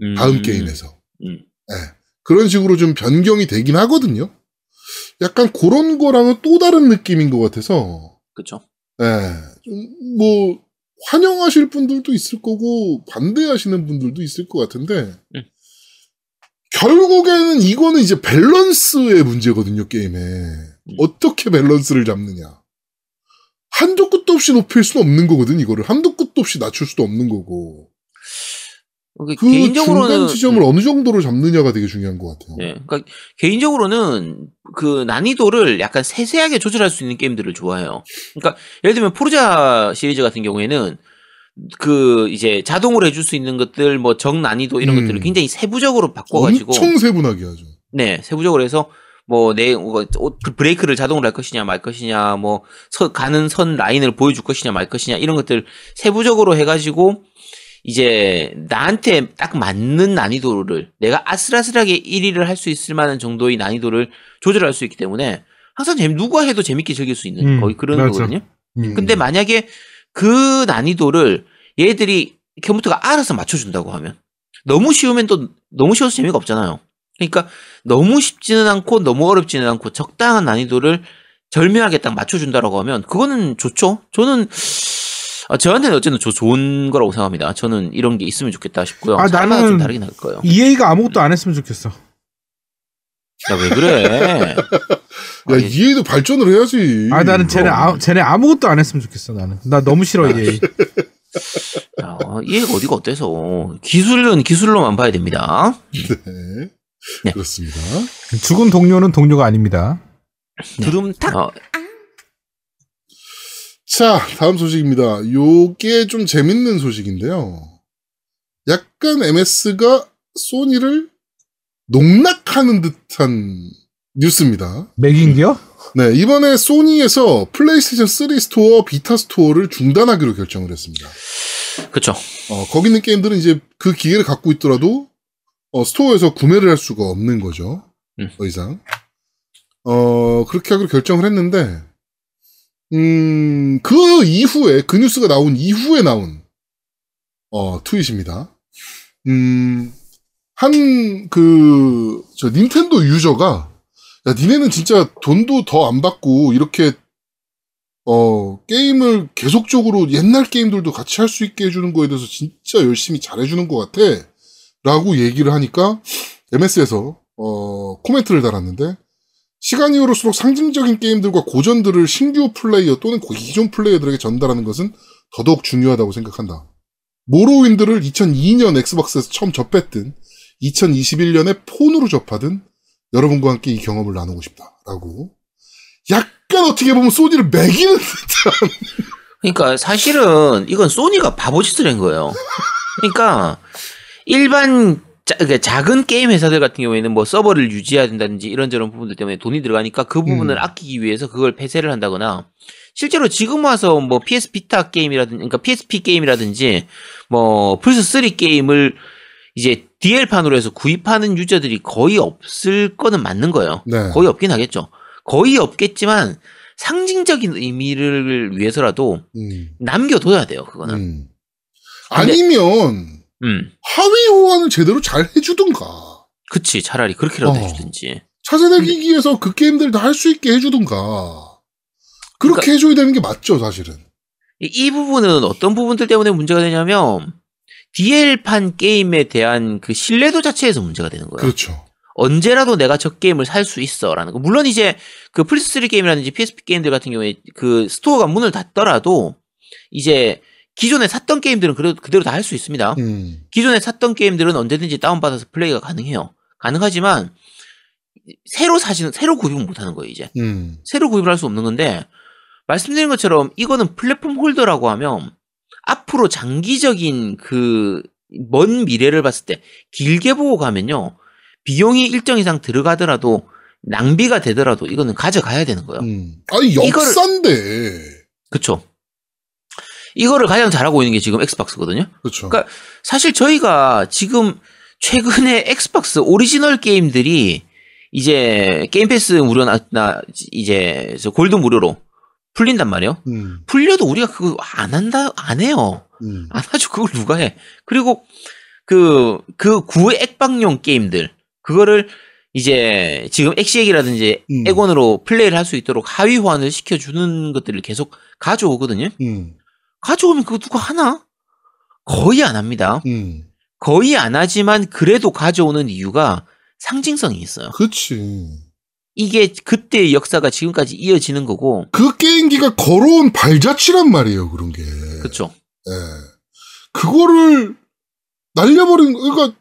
음, 다음 게임에서. 음. 예. 그런 식으로 좀 변경이 되긴 하거든요. 약간 그런 거랑은 또 다른 느낌인 것 같아서, 그렇죠. 예, 좀, 뭐, 환영하실 분들도 있을 거고, 반대하시는 분들도 있을 것 같은데, 음. 결국에는 이거는 이제 밸런스의 문제거든요, 게임에. 어떻게 밸런스를 잡느냐. 한도 끝도 없이 높일 수는 없는 거거든, 이거를. 한도 끝도 없이 낮출 수도 없는 거고. 그그 개인적으로는 중간 지점을 어느 정도로 잡느냐가 되게 중요한 것 같아요. 네, 그러니까 개인적으로는 그 난이도를 약간 세세하게 조절할 수 있는 게임들을 좋아해요. 그러니까 예를 들면 포르자 시리즈 같은 경우에는 그 이제 자동으로 해줄 수 있는 것들 뭐 정 난이도 이런 음. 것들을 굉장히 세부적으로 바꿔가지고 엄청 세분하게 하죠. 네 세부적으로 해서 뭐내 브레이크를 자동으로 할 것이냐 말 것이냐 뭐 서, 가는 선 라인을 보여줄 것이냐 말 것이냐 이런 것들 세부적으로 해가지고 이제 나한테 딱 맞는 난이도를 내가 아슬아슬하게 1위를 할 수 있을 만한 정도의 난이도를 조절할 수 있기 때문에 항상 재미 누가 해도 재밌게 즐길 수 있는 음, 거의 그런 맞아. 거거든요. 음. 근데 만약에 그 난이도를 얘들이 컴퓨터가 알아서 맞춰준다고 하면 너무 쉬우면 또 너무 쉬워서 재미가 없잖아요. 그러니까 너무 쉽지는 않고 너무 어렵지는 않고 적당한 난이도를 절묘하게 딱 맞춰준다라고 하면 그거는 좋죠. 저는 아, 저한테는 어쨌든 조- 좋은 거라고 생각합니다. 저는 이런 게 있으면 좋겠다 싶고요. 아, 사람마다 좀 나는 다르긴 할 거예요. EA가 아무것도 안 했으면 좋겠어. 야왜 그래? <laughs> 야, 아니, 이해도 발전을 해야지. 아 나는 쟤네 아, 쟤네 아무것도 안 했으면 좋겠어 나는. 나 너무 싫어 EA. <laughs> 야, 얘가 어디가 어때서 기술은 기술로만 봐야 됩니다. 네. 네. 그렇습니다. 죽은 동료는 동료가 아닙니다. 두름탁. 어, 자, 다음 소식입니다. 요게 좀 재밌는 소식인데요. 약간 MS가 소니를 농락하는 듯한 뉴스입니다. 맥인기요? 네, 이번에 소니에서 플레이스테이션 3 스토어, 비타 스토어를 중단하기로 결정을 했습니다. 그쵸. 어, 거기 있는 게임들은 이제 그 기계를 갖고 있더라도 어, 스토어에서 구매를 할 수가 없는 거죠. 음. 더 이상. 어, 그렇게 하기로 결정을 했는데, 음, 그 이후에, 그 뉴스가 나온 이후에 나온, 어, 트윗입니다. 음, 한, 그, 저, 닌텐도 유저가, 야, 니네는 진짜 돈도 더 안 받고, 이렇게, 어, 게임을 계속적으로 옛날 게임들도 같이 할 수 있게 해주는 거에 대해서 진짜 열심히 잘해주는 것 같아. 라고 얘기를 하니까, MS에서, 어, 코멘트를 달았는데, 시간이 흐를수록 상징적인 게임들과 고전들을 신규 플레이어 또는 기존 플레이어들에게 전달하는 것은 더더욱 중요하다고 생각한다. 모로윈드를 2002년 엑스박스에서 처음 접했든 2021년에 폰으로 접하든 여러분과 함께 이 경험을 나누고 싶다라고 약간 어떻게 보면 소니를 매기는 듯한 그러니까 사실은 이건 소니가 바보짓을 한 거예요. 그러니까 일반 자, 그러니까 작은 게임 회사들 같은 경우에는 뭐 서버를 유지해야 된다든지 이런저런 부분들 때문에 돈이 들어가니까 그 부분을 음. 아끼기 위해서 그걸 폐쇄를 한다거나 실제로 지금 와서 뭐 PS 비타 게임이라든지 그러니까 PSP 게임이라든지 뭐 플스 3 게임을 이제 DL판으로 해서 구입하는 유저들이 거의 없을 거는 맞는 거예요. 네. 거의 없긴 하겠죠. 거의 없겠지만 상징적인 의미를 위해서라도 음, 남겨둬야 돼요. 그거는. 음. 아니면 음. 하위 호환을 제대로 잘 해주든가 그치. 차라리 그렇게라도 어. 해주든지. 차세대 기기에서 그 게임들 다할 수 있게 해주든가 그렇게 그러니까- 해줘야 되는 게 맞죠 사실은 이, 이 부분은 어떤 부분들 때문에 문제가 되냐면 DL판 게임에 대한 그 신뢰도 자체에서 문제가 되는 거예요. 그렇죠 언제라도 내가 저 게임을 살 수 있어라는 거. 물론 이제 그 플스3 게임이라든지 PSP 게임들 같은 경우에 그 스토어가 문을 닫더라도 이제 기존에 샀던 게임들은 그래도 그대로 다 할 수 있습니다. 음. 기존에 샀던 게임들은 언제든지 다운받아서 플레이가 가능해요. 가능하지만 새로 사시는 새로 구입은 못 하는 거예요, 이제. 음. 새로 구입을 할 수 없는 건데 말씀드린 것처럼 이거는 플랫폼 홀더라고 하면 앞으로 장기적인 그 먼 미래를 봤을 때 길게 보고 가면요 비용이 일정 이상 들어가더라도 낭비가 되더라도 이거는 가져가야 되는 거예요. 음. 아니 이거를- 역사인데 그쵸? 이거를 가장 잘하고 있는 게 지금 엑스박스거든요. 그렇죠 그러니까 사실 저희가 지금 최근에 엑스박스 오리지널 게임들이 이제 게임 패스 무료 나, 나 이제 저 골드 무료로 풀린단 말이에요. 음. 풀려도 우리가 그거 안 한다 안 해요. 음. 안 하죠. 그걸 누가 해? 그리고 그 그 구엑박용 게임들 그거를 이제 지금 엑시엑이라든지 음. 엑원으로 플레이를 할 수 있도록 하위 호환을 시켜주는 것들을 계속 가져오거든요. 음. 가져오면 그거 누가 하나? 거의 안 합니다. 음. 거의 안 하지만 그래도 가져오는 이유가 상징성이 있어요. 그치 이게 그때의 역사가 지금까지 이어지는 거고, 그 게임기가 걸어온 발자취란 말이에요, 그런 게. 그쵸. 예. 그거를 날려버린, 그러니까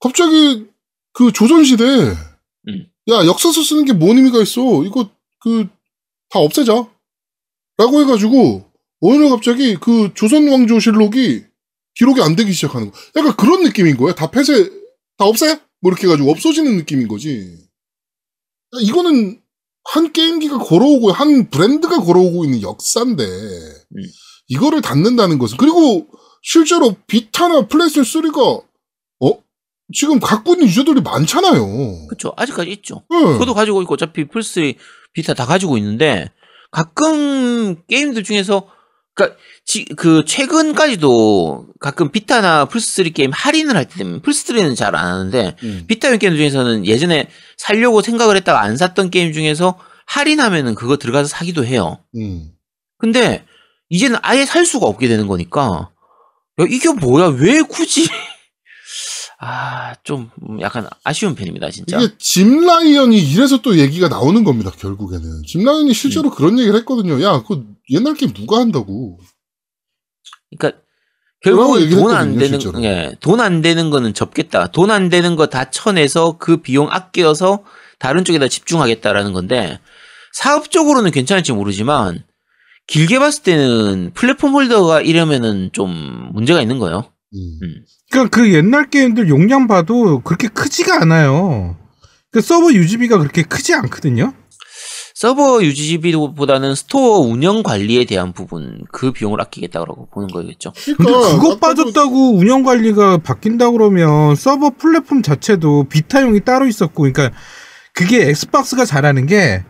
갑자기 그 조선시대, 음. 야, 역사서 쓰는 게 뭔 의미가 있어? 이거 그 다 없애자. 라고 해가지고 어느 날 갑자기 그 조선왕조실록이 기록이 안 되기 시작하는 거. 약간 그런 느낌인 거예요. 다 폐쇄, 다 없애? 뭐 이렇게 해가지고 없어지는 느낌인 거지. 이거는 한 게임기가 걸어오고 한 브랜드가 걸어오고 있는 역사인데 이거를 닫는다는 것은 그리고 실제로 비타나 플레이스테이션 3가 어 지금 갖고 있는 유저들이 많잖아요. 그쵸. 아직까지 있죠. 응. 저도 가지고 있고 어차피 플스 비타 다 가지고 있는데 가끔 게임들 중에서 그니까 그 최근까지도 가끔 비타나 플스 3 게임 할인을 할때 되면 플스 3는 잘 안 하는데 음. 비타용 게임 중에서는 예전에 살려고 생각을 했다가 안 샀던 게임 중에서 할인하면은 그거 들어가서 사기도 해요. 음. 근데 이제는 아예 살 수가 없게 되는 거니까 야, 이게 뭐야? 왜 굳이 <laughs> 아, 좀 약간 아쉬운 편입니다, 진짜. 이게 짐 라이언이 이래서 또 얘기가 나오는 겁니다. 결국에는 짐 라이언이 실제로 음. 그런 얘기를 했거든요. 야, 그 옛날 게임 누가 한다고? 그러니까 결국은 돈 안 되는. 예, 돈 안 되는 거는 접겠다. 돈 안 되는 거 다 쳐내서 그 비용 아껴서 다른 쪽에다 집중하겠다라는 건데 사업적으로는 괜찮을지 모르지만 길게 봤을 때는 플랫폼 holder가 이러면은 좀 문제가 있는 거예요. 음. 음. 그러니까 그 옛날 게임들 용량 봐도 그렇게 크지가 않아요. 그 서버 유지비가 그렇게 크지 않거든요. 서버 유지비보다는 스토어 운영 관리에 대한 부분 그 비용을 아끼겠다고 보는 거겠죠. 근데 그러니까 그거 아까도 빠졌다고 운영 관리가 바뀐다 그러면 서버 플랫폼 자체도 비타용이 따로 있었고, 그러니까 그게 엑스박스가 잘하는 게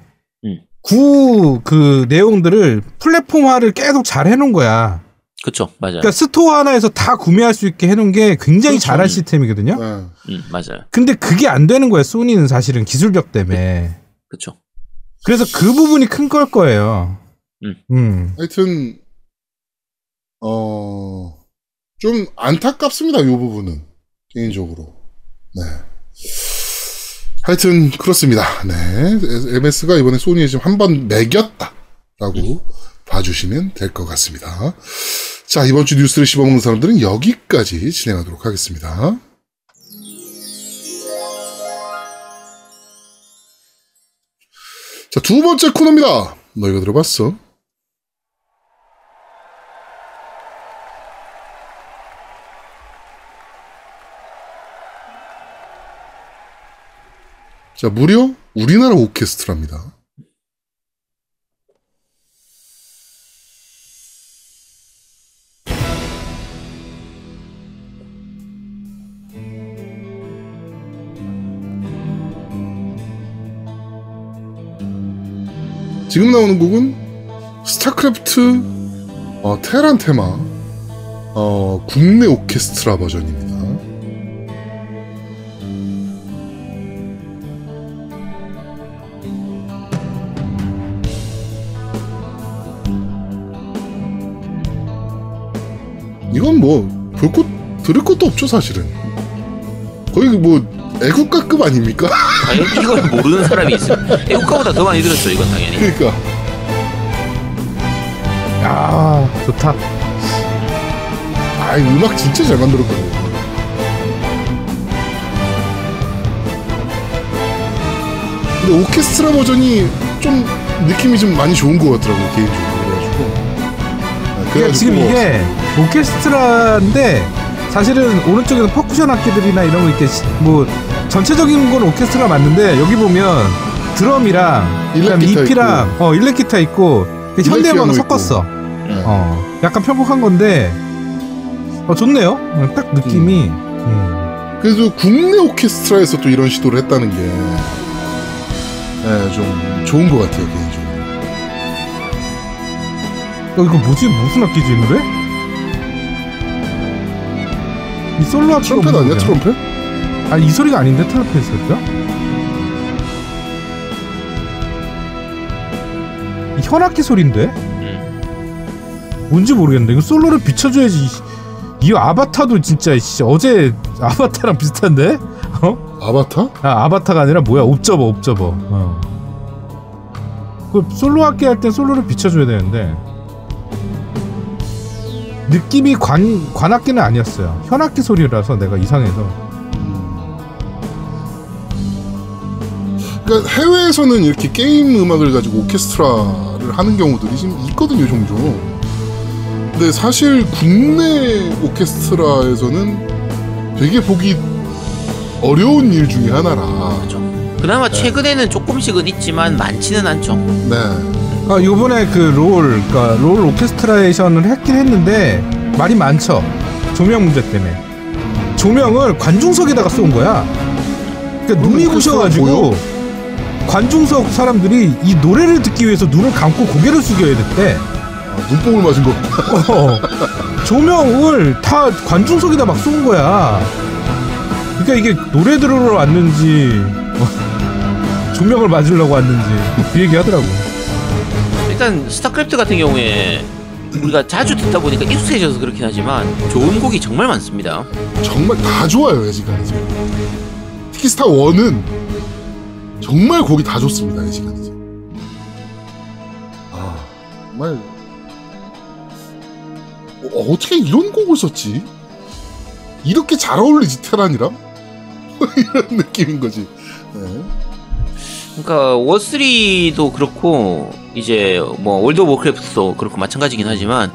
음. 구그 내용들을 플랫폼화를 계속 잘 해놓은 거야. 그렇죠, 맞아요. 그러니까 스토어 하나에서 다 구매할 수 있게 해놓은 게 굉장히 그렇죠. 잘한 시스템이거든요. 네. 음, 맞아요. 근데 그게 안 되는 거야 소니는 사실은 기술력 때문에. 그렇죠. 그래서 그 부분이 큰 걸 거예요. 음. 음. 하여튼 어. 좀 안타깝습니다. 이 부분은 개인적으로. 네. 하여튼 그렇습니다. 네. MS가 이번에 소니에 지금 한 번 멕였다라고 봐주시면 될 것 같습니다. 자, 이번 주 뉴스를 씹어먹는 사람들은 여기까지 진행하도록 하겠습니다. 자, 두 번째 코너입니다. 너희가 들어봤어? 자, 무려 우리나라 오케스트라입니다. 지금 나오는 곡은 스타크래프트 어, 테란 테마 어, 국내 오케스트라 버전입니다. 이건 뭐 볼 것 들을 것도 없죠 사실은. 거의 뭐 애국가급 아닙니까? <laughs> 당연히 이걸 모르는 사람이 있어요. 애국가보다 더 많이 들었죠, 이건 당연히. 그러니까 야 좋다. 아 음악 진짜 잘 만들었거든요. 근데 오케스트라 버전이 좀 느낌이 좀 많이 좋은 것 같더라고요 개인적으로 그래가지고. 아, 그러니까 지금 뭐 이게 오케스트라인데 사실은 오른쪽에는 퍼쿠션 악기들이나 이런 거 이렇게 시- 뭐 전체적인 건 오케스트라 맞는데 여기 보면 드럼이랑 그다음에 일렉 기타 이피랑 어 일렉 기타 있고 현대 음악을 피아노 섞었어. 네. 어 약간 편곡한 건데 어 좋네요. 어, 딱 느낌이. 음. 그래도 국내 오케스트라에서 또 이런 시도를 했다는 게, 네, 좀 좋은 것 같아요, 개인적으로. 어, 이거 뭐지? 무슨 악기지 이 노래? 이 솔로 악기가 트럼펫 아니야? 트럼펫? 아니 이 소리가 아닌데 트럼펫이었죠? 이 현악기 소리인데? 음. 뭔지 모르겠는데 이거 솔로를 비춰줘야지 이- 이 아바타도 진짜 씨, 어제 아바타랑 비슷한데? 어? 아바타? 아 아바타가 아니라 뭐야 옵저버 옵저버 어. 그 솔로 악기 할 때 솔로를 비춰줘야 되는데 느낌이 관 관악기는 아니었어요 현악기 소리라서 내가 이상해서 그러니까 해외에서는 이렇게 게임 음악을 가지고 오케스트라를 하는 경우들이 지금 있거든요, 종종. 근데 사실 국내 오케스트라에서는 되게 보기 어려운 일 중에 하나라. 그죠. 그나마 최근에는 조금씩은 있지만 많지는 않죠. 네. 아 요번에 그 롤 그러니까 롤 오케스트라이션을 했긴 했는데 말이 많죠 조명 문제 때문에 조명을 관중석에다가 쏜 거야 그러니까 눈이 부셔가지고 보여? 관중석 사람들이 이 노래를 듣기 위해서 눈을 감고 고개를 숙여야 됐대 아, 눈뽕을 맞은 거. 어, 조명을 다 관중석에다 막 쏜 거야. 그러니까 이게 노래 들으러 왔는지 어, 조명을 맞으려고 왔는지 그 얘기 하더라고. 일단 스타크래프트 같은 경우에 우리가 자주 듣다 보니까 익숙해져서 그렇긴 하지만 좋은 곡이 정말 많습니다. 정말 다 좋아요, 지금. 특히 스타 1은 정말 곡이 다 좋습니다, 애지간히 지금. 아, 정말. 어, 어떻게 이런 곡을 썼지? 이렇게 잘 어울리지, 테란이랑? <laughs> 이런 느낌인 거지. 네. 그러니까 워3도 그렇고 이제 뭐 월드 오브 워크래프트도 그렇고 마찬가지긴 하지만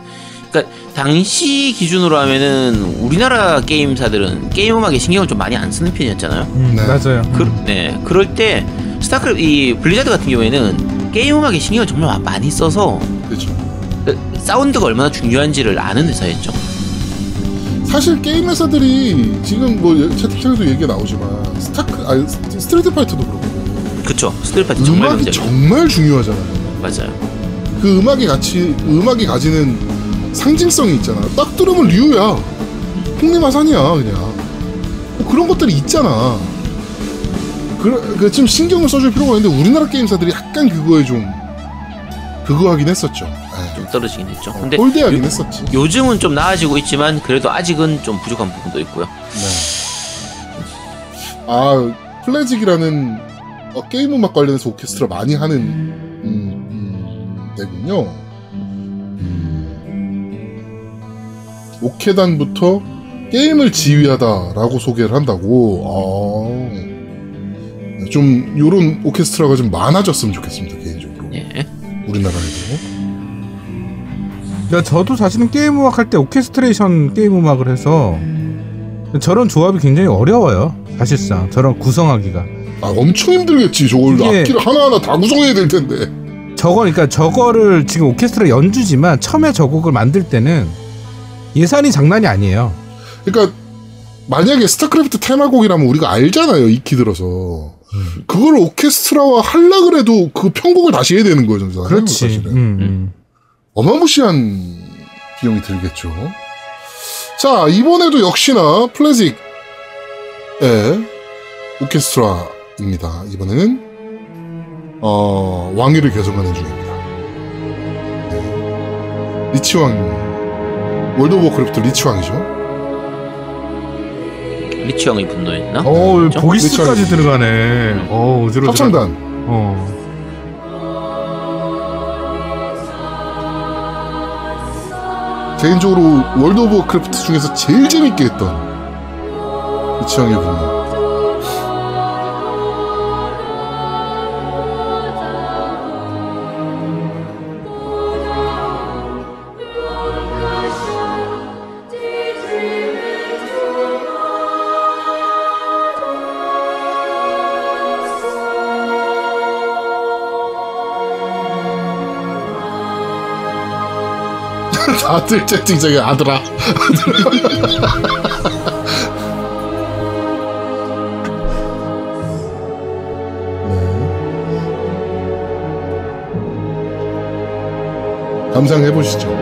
그러니까 당시 기준으로 하면은 우리나라 게임사들은 게임 음악에 신경을 좀 많이 안 쓰는 편이었잖아요. 음, 네. 맞아요. 그, 네, 그럴 때 스타크래프트 이 블리자드 같은 경우에는 게임 음악에 신경을 정말 많이 써서 그렇죠. 그 사운드가 얼마나 중요한지를 아는 회사였죠. 사실 게임 회사들이 지금 뭐 채팅창에도 얘기가 나오지만 스타크, 아니, 스트리트 파이터도 그렇고. 그쵸. 스틸파티 정말 음악이. 정말 중요하잖아요. 맞아요. 그 음악이 같이 음악이 가지는 상징성이 있잖아. 딱 들으면 류야. 풍림화산이야 그냥. 뭐 그런 것들이 있잖아. 그, 그, 좀 신경을 써줄 필요가 있는데 우리나라 게임사들이 약간 그거에 좀 그거 하긴 했었죠. 예. 좀 떨어지긴 했죠. 어, 근데 홀대하긴 요- 했었지. 요즘은 좀 나아지고 있지만 그래도 아직은 좀 부족한 부분도 있고요. 네. 아 플래직이라는 어, 게임 음악 관련해서 오케스트라 많이 하는 음, 음, 데군요. 음. 오케단부터 게임을 지휘하다라고 소개를 한다고. 아, 좀 요런 오케스트라가 좀 많아졌으면 좋겠습니다 개인적으로 예. 우리나라에도. 그러니까 저도 사실은 게임 음악 할 때 오케스트레이션 게임 음악을 해서 저런 조합이 굉장히 어려워요. 사실상 저런 구성하기가. 아 엄청 힘들겠지 저걸 악기를 하나하나 다 구성해야 될 텐데. 저거 그러니까 저거를 지금 오케스트라 연주지만 처음에 저 곡을 만들 때는 예산이 장난이 아니에요. 그러니까 만약에 스타크래프트 테마곡이라면 우리가 알잖아요 익히 들어서 그걸 오케스트라와 할라 그래도 그 편곡을 다시 해야 되는 거예요 저는 그렇지. 사실은 음, 음. 어마무시한 비용이 들겠죠 자 이번에도 역시나 플래직의 오케스트라입니다 이번에는 어, 왕위를 개성하는 중입니다 네. 리치왕 월드 오브 워크래프트 리치왕이죠 리치 형이 분노했나? 어, 그렇죠? 보이스까지 들어가네. 어, 어지러워. 합창단 어. 개인적으로 월드 오브 워크래프트 중에서 제일 재밌게 했던 리치왕의 분노 다들 채팅창에 아들아 네. 감상해 보시죠.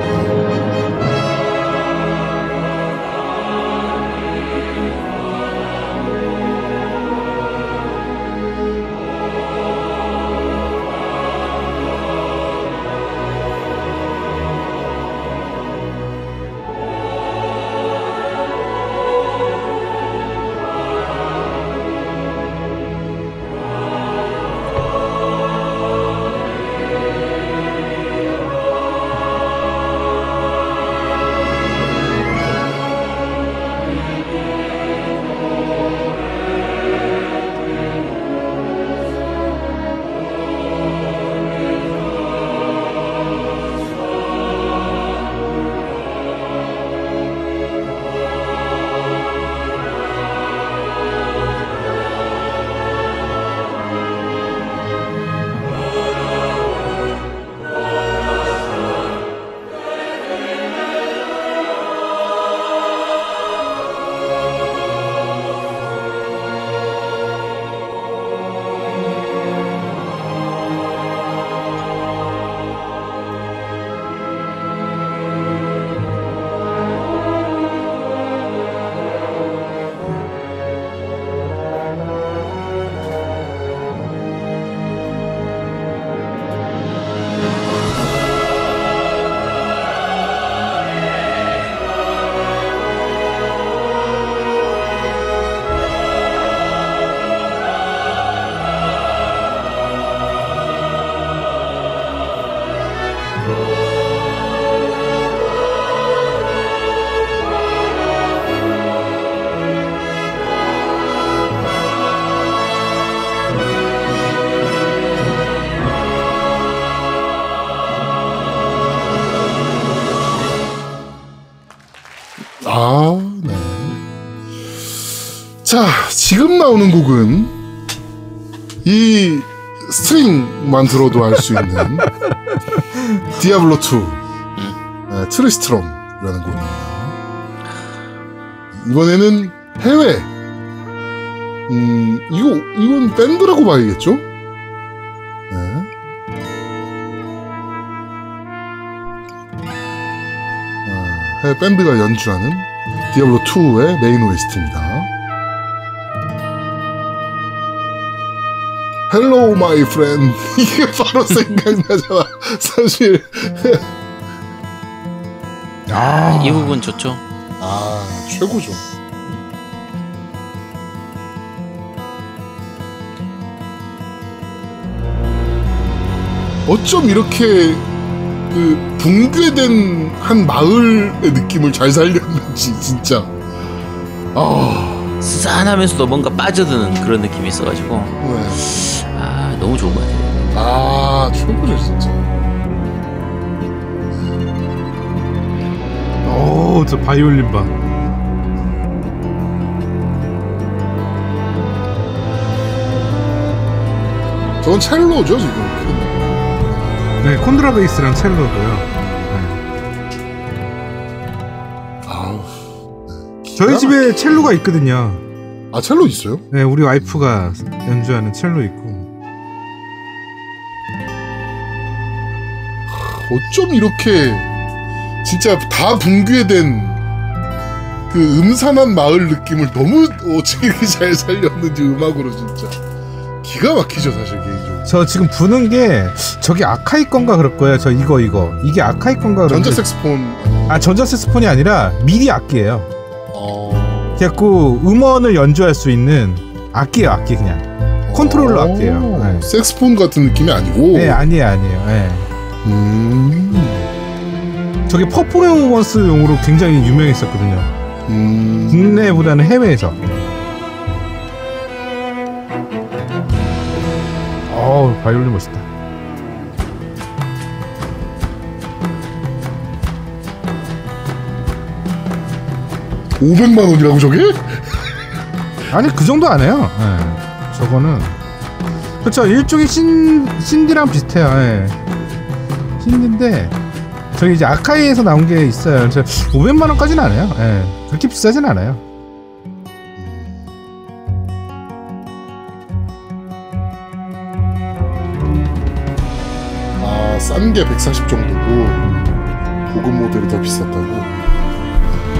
지금 나오는 곡은 이 스트링만 들어도 알 수 있는 <laughs> 디아블로 2 네, 트리스트럼이라는 곡입니다. 이번에는 해외. 음, 이거 이건 밴드라고 봐야겠죠? 네. 아, 해외 밴드가 연주하는 디아블로 2의 메인 OST입니다. Hello my friend 이게 바로 생각나잖아. 사실. 아, 이 부분 좋죠. 아 최고죠. 어쩜 이렇게 그 붕괴된 한 마을의 느낌을 잘 살렸는지 진짜. 아. 스산하면서도 뭔가 빠져드는 그런 느낌이 있어가지고. 네. 아 좋은 것 같아요. 아 최고죠 진짜 오, 저 바이올린 봐. 저건 첼로죠 지금 네, 콘드라베이스랑 첼로고요. 아우 저희 집에 첼로가 있거든요. 아 첼로 있어요? 네, 우리 와이프가 연주하는 첼로 있고. 어쩜 이렇게 진짜 다 붕괴된 그 음산한 마을 느낌을 너무 어떻게 <laughs> 잘 살렸는지 음악으로 진짜 기가 막히죠 사실 개인적으로 저 지금 부는 게 저기 아카이 건가 그럴 거예요. 저 이거 이거 이게 아카이 건가 전자 색스폰 아 전자 색스폰이 아니라 미디 악기예요. 어... 그래갖고 음원을 연주할 수 있는 악기예요, 악기 그냥. 컨트롤러 악기예요. 네. 색스폰 같은 느낌이 아니고 네, 아니에요, 아니에요. 네. 음... 저게 퍼포먼스용으로 굉장히 유명했었거든요. 음... 국내보다는 해외에서. 어우, 바이올린 멋있다. 오 500만 원이라고 저게? 아니, 그 정도 안 해요. 예. 저거는. 그쵸, 일종의 신, 신디랑 비슷해요. 예. 신디인데, 저기 이제 아카이에서 나온 게 있어요. 그래서 500만 원까지는 안 해요. 예. 그렇게 비싸진 않아요. 아, 싼 게 140 정도고 고급 모델이 더 비쌌다고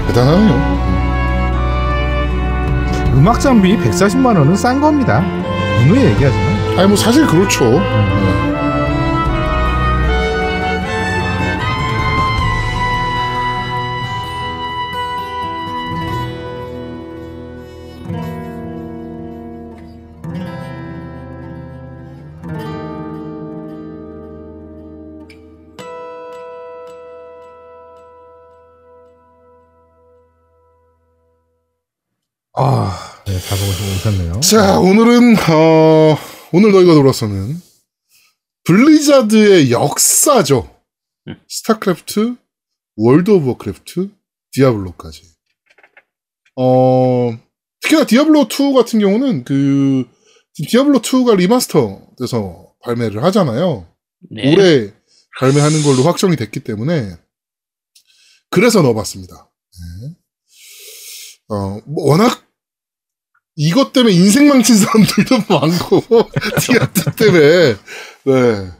대단하네요 음악 장비 140만 원은 싼 겁니다. 누누이 얘기하지만. 아니 뭐 사실 그렇죠 네. 아, 네, 다 보고 오셨네요. 자, 오늘은 어, 오늘 주너 이거 들어봤어는 블리자드의 역사죠. 스타크래프트, 월드 오브 워크래프트, 디아블로까지. 어, 특히나 디아블로 2 같은 경우는 그 지금 디아블로 2가 remaster 돼서 발매를 하잖아요. 네. 올해 발매하는 걸로 확정이 됐기 때문에 그래서 넣어봤습니다. 네. 어, 뭐 워낙 이것 때문에 인생 망친 사람들도 <laughs> 많고 디아트 때문에 네.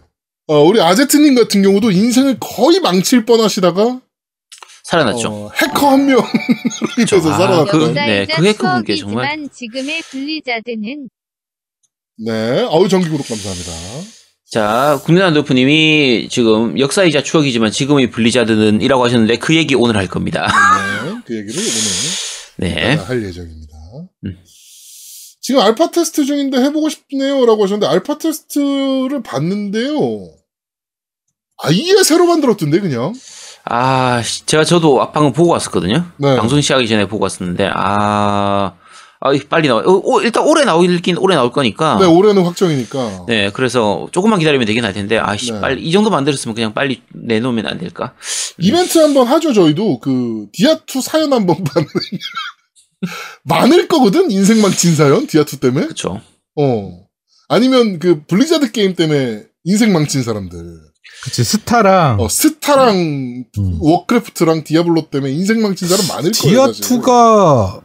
어, 우리 아제트님 같은 경우도 인생을 거의 망칠 뻔하시다가 살아났죠. 어, 해커 한 명으로 인해서 아, <laughs> 살아났던 그- 네, 역사이자 그게 그분 게 정말- 추억이지만 지금의 블리자드는 네, 어우 정기 구독 감사합니다. 자, 국내난도프님이 지금 역사이자 추억이지만 지금의 블리자드는 이라고 하셨는데 그 얘기 오늘 할 겁니다. 네, 그 얘기를 오늘 <laughs> 네. 할 예정입니다. 음. 지금 알파 테스트 중인데 해보고 싶네요 라고 하셨는데 알파 테스트를 봤는데요. 아예 새로 만들었던데 그냥. 아, 씨, 제가 저도 방금 보고 왔었거든요. 네. 방송 시작하기 전에 보고 왔었는데, 아, 아 빨리 나와. 어, 어, 일단 올해 나오긴 올해 나올 거니까. 네, 올해는 확정이니까. 네, 그래서 조금만 기다리면 되긴 할 텐데, 아씨, 네. 빨리, 이 정도 만들었으면 그냥 빨리 내놓으면 안 될까? 이벤트 한번 하죠 저희도 그 디아2 사연 한번 <laughs> 받는 많을 거거든? 인생 망친 사연? 디아2 때문에? 그쵸. 어. 아니면 그 블리자드 게임 때문에 인생 망친 사람들. 그치 스타랑 어, 스타랑 음. 워크래프트랑 디아블로 때문에 인생 망친 사람 많을 거예요. 사실. 디아2가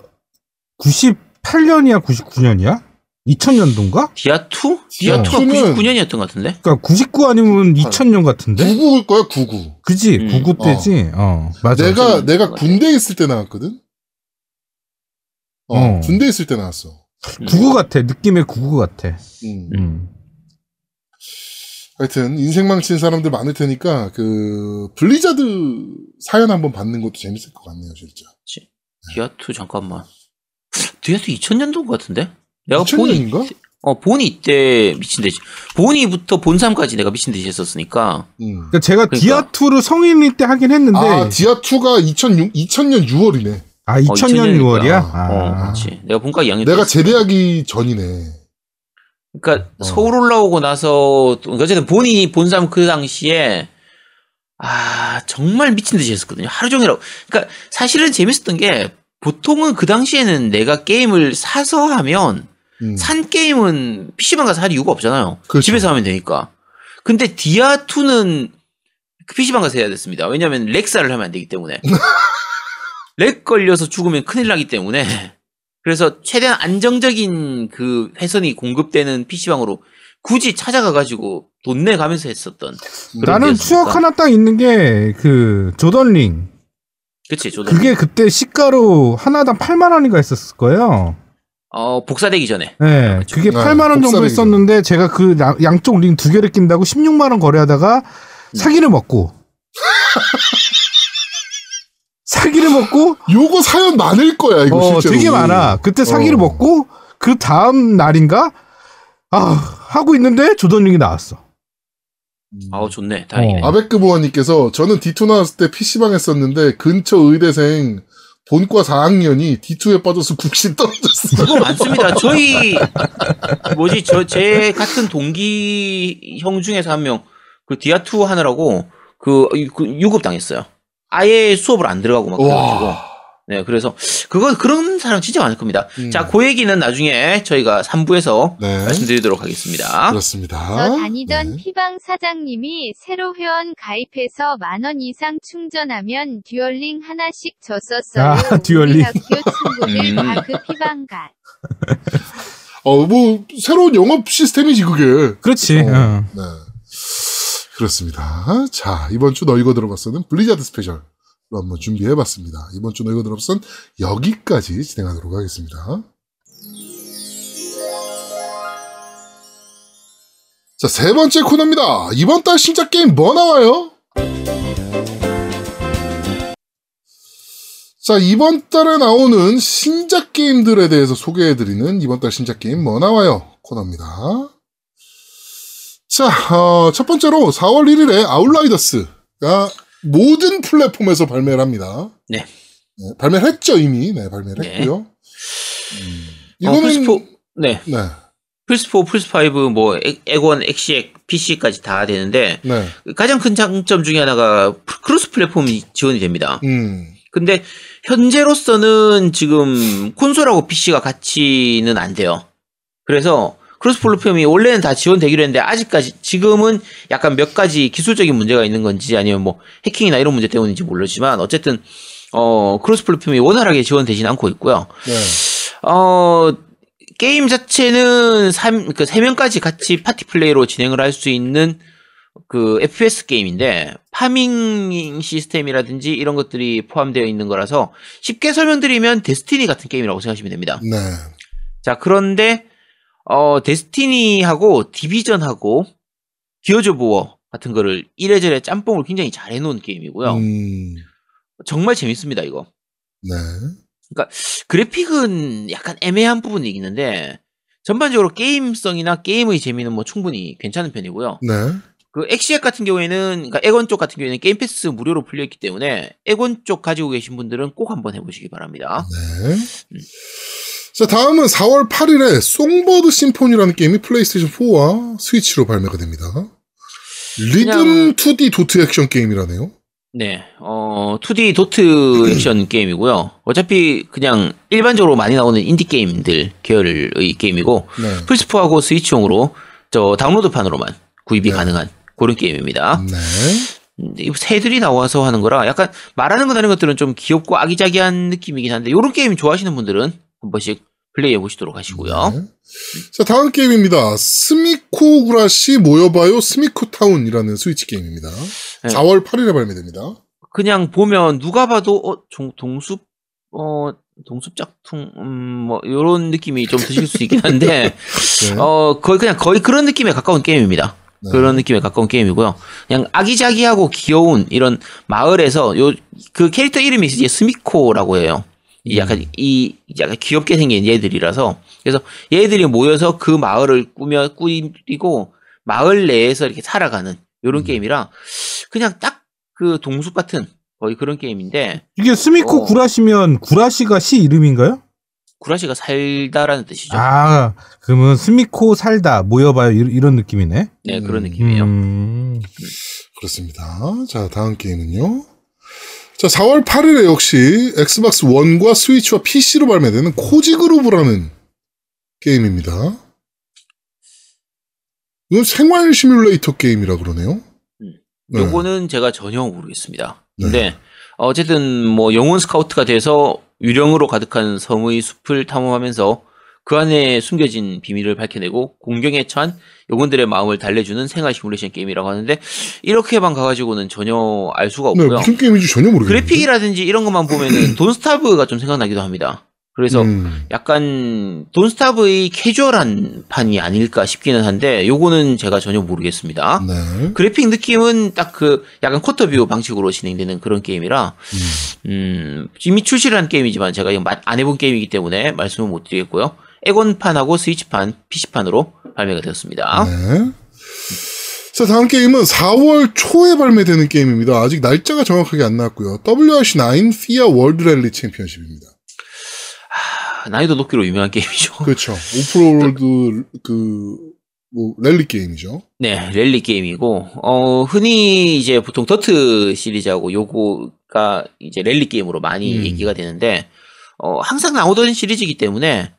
98년이야 99년이야? 2000년도인가? 디아2? 디아2 디아2가 는 99년이었던 것 같은데? 그러니까 99 아니면 2000년 같은데? 99일 거야, 99. 그지? 음. 99 때지? 어, 맞아. 내가, 맞아. 내가 맞아. 군대 있을 때 나왔거든? 어, 어. 군대 있을 때 나왔어. 99 같아. 느낌의 99 같아. 음. 음. 하여튼, 인생 망친 사람들 많을 테니까, 그, 블리자드 사연 한번 받는 것도 재밌을 것 같네요, 진짜. 디아2 잠깐만. 디아2 2000년도인 것 같은데? 내가 보니 2000년인가? 어 보니 이때 미친 듯이 보니부터 본삼까지 내가 미친 듯이 했었으니까 음. 그러니까 제가 그러니까. 디아2를 성인일 때 하긴 했는데, 아, 디아2가 2006, 2000년 6월이네. 아, 2000년 2000년 6월이야? 이니까. 아. 어 그렇지 내가 본과 2학년 내가 때 제대하기 전이네. 그러니까 어. 서울 올라오고 나서 또- 어쨌든 본이 본삼 그 당시에 아 정말 미친 듯이 했었거든요 하루 종일 하고 그러니까 사실은 재밌었던 게 보통은 그 당시에는 내가 게임을 사서 하면 음. 산 게임은 PC방 가서 할 이유가 없잖아요. 그렇죠. 집에서 하면 되니까. 근데 디아2는 PC방 가서 해야 됐습니다. 왜냐면 lag사를 하면 안 되기 때문에. <laughs> lag 걸려서 죽으면 큰일 나기 때문에. 그래서 최대한 안정적인 그 회선이 공급되는 PC방으로 굳이 찾아가가지고 돈 내 가면서 했었던. 그런 나는. 추억 하나 딱 있는 게, 그, 조던링. 그치, 저도. 그게 그때 시가로 하나당 8만원인가 했었을 거예요. 어, 복사되기 전에. 네, 그게 네, 8만 원 정도 복사되기 했었는데 제가 그 양- 양쪽 링 두 개를 낀다고 16만 원 거래하다가 사기를 먹고 <laughs> 사기를 먹고 요거 사연 많을 거야, 이거 어 실제로. 되게 많아. 그때 사기를 어. 먹고 그 다음 날인가 아 하고 있는데 조던링이 나왔어. 아우, 좋네. 다행이네. 어. 아베크 보아님께서 저는 D2 나왔을 때 PC방 했었는데 근처 의대생 본과 4학년이 D2에 빠져서 국시 떨어졌어요. 그거 많습니다. 저희 뭐지 저 제 같은 동기 형 중에서 한 명 그 디아2 하느라고 그, 그 유급 당했어요. 아예 수업을 안 들어가고 막 그래가지고. 와. 네, 그래서 그거 그런 사람 진짜 많을 겁니다. 음. 자, 그 얘기는 나중에 저희가 3부에서 네. 말씀드리도록 하겠습니다. 그렇습니다. 저 다니던 네. 피방 사장님이 새로 회원 가입해서 만 원 이상 충전하면 듀얼링 하나씩 줬었어요. 아, 듀얼링. 우리 학교 친구들 음. 다 그 피방 가. 어, 뭐, 새로운 영업 시스템이지, 그게. 그렇지. 어. 어. 네. 그렇습니다. 자, 이번 주너 이거 들어봤어는 블리자드 스페셜로 한번 준비해봤습니다. 이번 주너 이거 들어봤은 여기까지 진행하도록 하겠습니다. 자, 세 번째 코너입니다. 이번 달 신작 게임 뭐 나와요? 자, 이번 달에 나오는 신작 게임들에 대해서 소개해드리는 이번 달 신작 게임 뭐 나와요? 코너입니다. 자, 어, 첫 번째로 4월 1일에 아웃라이더스가 모든 플랫폼에서 발매를 합니다. 네. 네, 발매를 했죠, 이미. 네, 발매를 네. 했고요. 음, 어, 이거는, 플스4, 네. 네, 플스4, 플스5, 뭐, 엑- 엑원, 엑시엑, PC까지 다 되는데, 네, 가장 큰 장점 중에 하나가 cross platform이 지원이 됩니다. 음, 근데 현재로서는 지금 콘솔하고 PC가 같이는 안 돼요. 그래서 cross platform이 원래는 다 지원되기로 했는데 아직까지 지금은 약간 몇 가지 기술적인 문제가 있는 건지 아니면 뭐 해킹이나 이런 문제 때문인지 모르지만 어쨌든 어 cross platform이 원활하게 지원되지는 않고 있고요. 네, 어 게임 자체는 3, 그 3명까지 같이 파티 플레이로 진행을 할 수 있는 그 FPS 게임인데 farming 시스템이라든지 이런 것들이 포함되어 있는 거라서 쉽게 설명드리면 데스티니 같은 게임이라고 생각하시면 됩니다. 네, 자, 그런데 어 데스티니하고 디비전하고 기어즈 워 같은 거를 이래저래 짬뽕을 굉장히 잘 해놓은 게임이고요. 음, 정말 재밌습니다, 이거. 네, 그래픽은 약간 애매한 부분이 있는데 전반적으로 게임성이나 게임의 재미는 뭐 충분히 괜찮은 편이고요. 네, 그 엑시엑 같은 경우에는 그러니까 엑원 쪽 같은 경우에는 게임 패스 무료로 풀려 있기 때문에 엑원 쪽 가지고 계신 분들은 꼭 한번 해보시기 바랍니다. 네. 자, 다음은 4월 8일에 송버드 심포니라는 게임이 플레이스테이션 4와 스위치로 발매가 됩니다. 리듬 그냥- 2D 도트 액션 게임이라네요. 네, 어, 2D 도트 액션 <clears throat> 게임이고요. 어차피 그냥 일반적으로 많이 나오는 인디 게임들 계열의 게임이고, 네. 플스4하고 스위치용으로 저 다운로드판으로만 구입이 네. 가능한 그런 게임입니다. 네. 음, 이 새들이 나와서 하는 거라 약간 말하는 것 하는 것들은 좀 귀엽고 아기자기한 느낌이긴 한데, 이런 게임 좋아하시는 분들은 한 번씩 플레이해 보시도록 하시고요. 네. 자, 다음 게임입니다. 스밋코 구라시 모여봐요 스밋코 타운이라는 스위치 게임입니다. 네. 4월 8일에 발매됩니다. 그냥 보면 누가 봐도 어 종- 동숲 어 동숲 짝퉁 음 뭐 요런 느낌이 좀 드실 수 있긴 한데 <laughs> 네. 어 거의 그냥 거의 그런 느낌에 가까운 게임입니다. 네. 그런 느낌에 가까운 게임이고요. 그냥 아기자기하고 귀여운 이런 마을에서 요 그 캐릭터 이름이 이제 스밋코라고 해요. 이 약간 이 약간 귀엽게 생긴 얘들이라서 그래서 얘들이 모여서 그 마을을 꾸며 꾸리고 마을 내에서 이렇게 살아가는 요런 게임이라 그냥 딱 그 동숲 같은 거의 그런 게임인데 이게 스미코 어. 구라시면 구라시가 시 이름인가요? 구라시가 살다라는 뜻이죠. 아, 그러면 스미코 살다 모여봐요 이- 이런 느낌이네. 네 그런 음. 느낌이에요. 음. 그렇습니다. 자, 다음 게임은요. 자, 4월 8일에 역시 엑스박스 1과 스위치와 PC로 발매되는 코지 그로브라는 게임입니다. 이건 생활 시뮬레이터 게임이라 그러네요. 네. 요거는 제가 전혀 모르겠습니다. 네. 근데 어쨌든 뭐 영혼 스카우트가 돼서 유령으로 가득한 섬의 숲을 탐험하면서 그 안에 숨겨진 비밀을 밝혀내고 곤경에 처한 영혼들의 마음을 달래주는 생활 시뮬레이션 게임이라고 하는데 이렇게만 가가지고는 전혀 알 수가 네, 없고요. 무슨 게임인지 전혀 모르겠네요. 그래픽이라든지 이런 것만 보면은 돈스타브가 좀 생각나기도 합니다. 그래서 음, 약간 돈스타브의 캐주얼한 판이 아닐까 싶기는 한데 요거는 제가 전혀 모르겠습니다. 네. 그래픽 느낌은 딱 그 약간 quarter view 방식으로 진행되는 그런 게임이라 음, 이미 출시를 한 게임이지만 제가 이거 마- 안 해본 게임이기 때문에 말씀을 못 드리겠고요. 엑원판하고 스위치판, PC판으로 발매가 되었습니다. 네. 자, 다음 게임은 4월 초에 발매되는 게임입니다. 아직 날짜가 정확하게 안 나왔고요. WRC9 FIA 월드 랠리 챔피언십입니다. 아, 난이도 높기로 유명한 게임이죠. 그렇죠. 오프로드 그, 뭐, 랠리 게임이죠. 네, 랠리 게임이고, 어, 흔히 이제 보통 더트 시리즈하고 요거가 이제 랠리 게임으로 많이 음. 얘기가 되는데, 어, 항상 나오던 시리즈이기 때문에,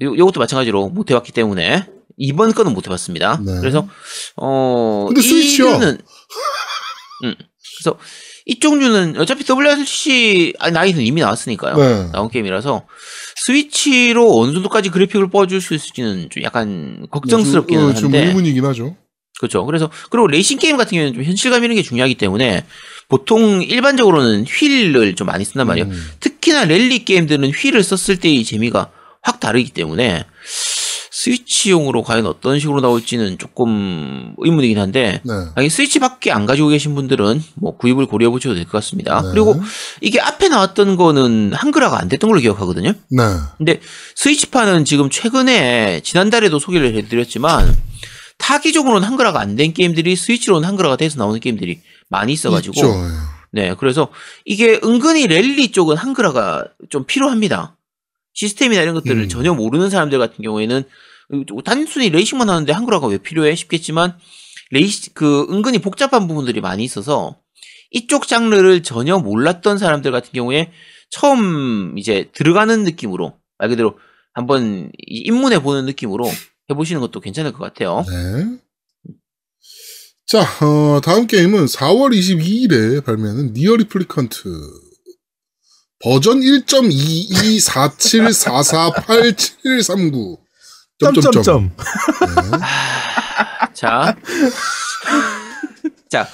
요, 요것도 마찬가지로 못 해봤기 때문에, 이번 거는 못 해봤습니다. 네. 그래서, 어, 근데 스위치요? 이류는, 음, 그래서 이쪽 류는 어차피 WRC, 아, 나이는 이미 나왔으니까요. 네. 나온 게임이라서, 스위치로 어느 정도까지 그래픽을 뽑아줄 수 있을지는 좀 약간 걱정스럽기는 어, 좀 한데, 의문이긴 하죠. 그렇죠. 그래서 그리고 레이싱 게임 같은 경우에는 좀 현실감 있는 게 중요하기 때문에 보통 일반적으로는 휠을 좀 많이 쓴단 말이에요. 음. 특히나 랠리 게임들은 휠을 썼을 때의 재미가 확 다르기 때문에 스위치용으로 과연 어떤 식으로 나올지는 조금 의문이긴 한데 네. 아니 스위치밖에 안 가지고 계신 분들은 뭐 구입을 고려해 보셔도 될 것 같습니다. 네. 그리고 이게 앞에 나왔던 거는 한글화가 안 됐던 걸로 기억하거든요. 네. 근데 스위치판은 지금 최근에 지난달에도 소개를 해드렸지만 타 기종으로는 한글화가 안 된 게임들이 스위치로는 한글화가 돼서 나오는 게임들이 많이 있어가지고 있죠. 예. 네 그래서 이게 은근히 랠리 쪽은 한글화가 좀 필요합니다. 시스템이나 이런 것들을 음. 전혀 모르는 사람들 같은 경우에는 단순히 레이싱만 하는데 한글화가 왜 필요해 싶겠지만 레이싱 그 은근히 복잡한 부분들이 많이 있어서 이쪽 장르를 전혀 몰랐던 사람들 같은 경우에 처음 이제 들어가는 느낌으로 말 그대로 한번 이- 입문해 보는 느낌으로 해보시는 것도 괜찮을 것 같아요. 네. 자, 어, 다음 게임은 4월 22일에 발매하는 니어 리플리컨트 버전 1.2247448739 점점점. 자, 자,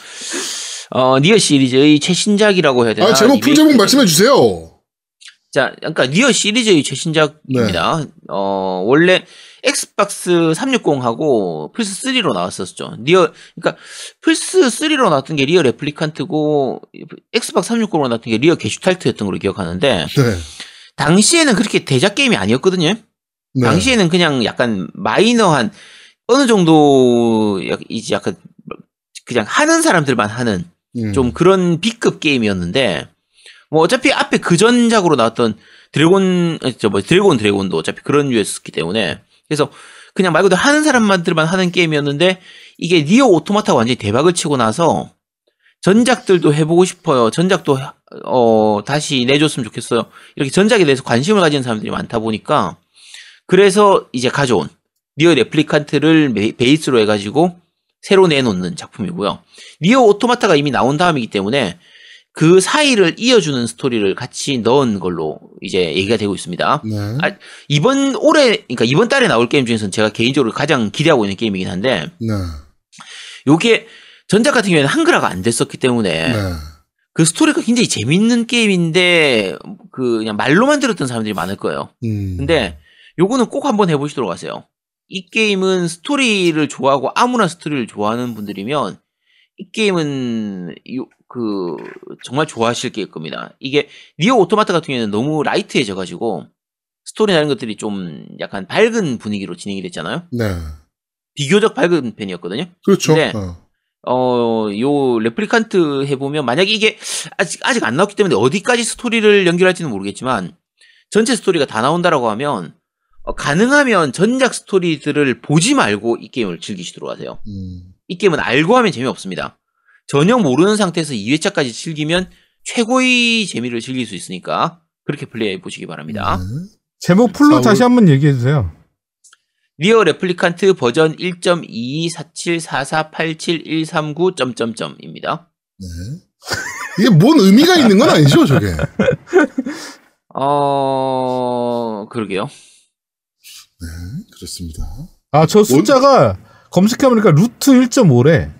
어 니어 시리즈의 최신작이라고 해야 되나? 아, 제목 풀 제목. 말씀해 주세요. 자, 그러니까 니어 시리즈의 최신작입니다. 네. 어, 원래 엑스박스 360하고 플스 3로 나왔었죠. 니어 그러니까 플스 3로 나왔던 게 니어 레플리칸트고 엑스박스 360으로 나왔던 게 니어 게슈탈트였던 걸로 기억하는데 네. 당시에는 그렇게 대작 게임이 아니었거든요. 네. 당시에는 그냥 약간 마이너한 어느 정도 약- 이제 약간 그냥 하는 사람들만 하는 음. 좀 그런 B급 게임이었는데 뭐 어차피 앞에 그 전작으로 나왔던 드래곤 저뭐 드래곤 드래곤도 어차피 그런 류였기 때문에 그래서 그냥 말 그대로 하는 사람들만 하는 게임이었는데 이게 니어 오토마타가 완전히 대박을 치고 나서 전작들도 해보고 싶어요. 전작도 어 다시 내줬으면 좋겠어요. 이렇게 전작에 대해서 관심을 가지는 사람들이 많다 보니까 그래서 이제 가져온 니어 레플리칸트를 메- 베이스로 해가지고 새로 내놓는 작품이고요. 니어 오토마타가 이미 나온 다음이기 때문에 그 사이를 이어주는 스토리를 같이 넣은 걸로 이제 얘기가 되고 있습니다. 네. 아, 이번 올해, 그러니까 이번 달에 나올 게임 중에서는 제가 개인적으로 가장 기대하고 있는 게임이긴 한데, 네. 요게 전작 같은 경우에는 한글화가 안 됐었기 때문에 네. 그 스토리가 굉장히 재밌는 게임인데 그 그냥 말로만 들었던 사람들이 많을 거예요. 음. 근데 요거는 꼭 한번 해보시도록 하세요. 이 게임은 스토리를 좋아하고 아무나 스토리를 좋아하는 분들이면 이 게임은 요, 그 정말 좋아하실 게 겁니다. 이게 니어 오토마타 같은 경우에는 너무 light해져 가지고 스토리나 이런 것들이 좀 약간 밝은 분위기로 진행이 됐잖아요. 네. 비교적 밝은 편이었거든요. 그렇죠. 네. 어. 어, 요 레플리칸트 해보면 만약에 이게 아직 아직 안 나왔기 때문에 어디까지 스토리를 연결할지는 모르겠지만 전체 스토리가 다 나온다라고 하면 어, 가능하면 전작 스토리들을 보지 말고 이 게임을 즐기시도록 하세요. 음. 이 게임은 알고 하면 재미없습니다. 전혀 모르는 상태에서 2회차까지 즐기면 최고의 재미를 즐길 수 있으니까 그렇게 플레이해 보시기 바랍니다. 네. 제목 풀로 다시 한번 얘기해 주세요. 니어 레플리칸트 버전 1.24744871139.점점점입니다. 네. 이게 뭔 의미가 있는 건 아니죠, 저게. 어, 그러게요. 네, 그렇습니다. 아, 저 숫자가 검색해보니까 루트 1.5래.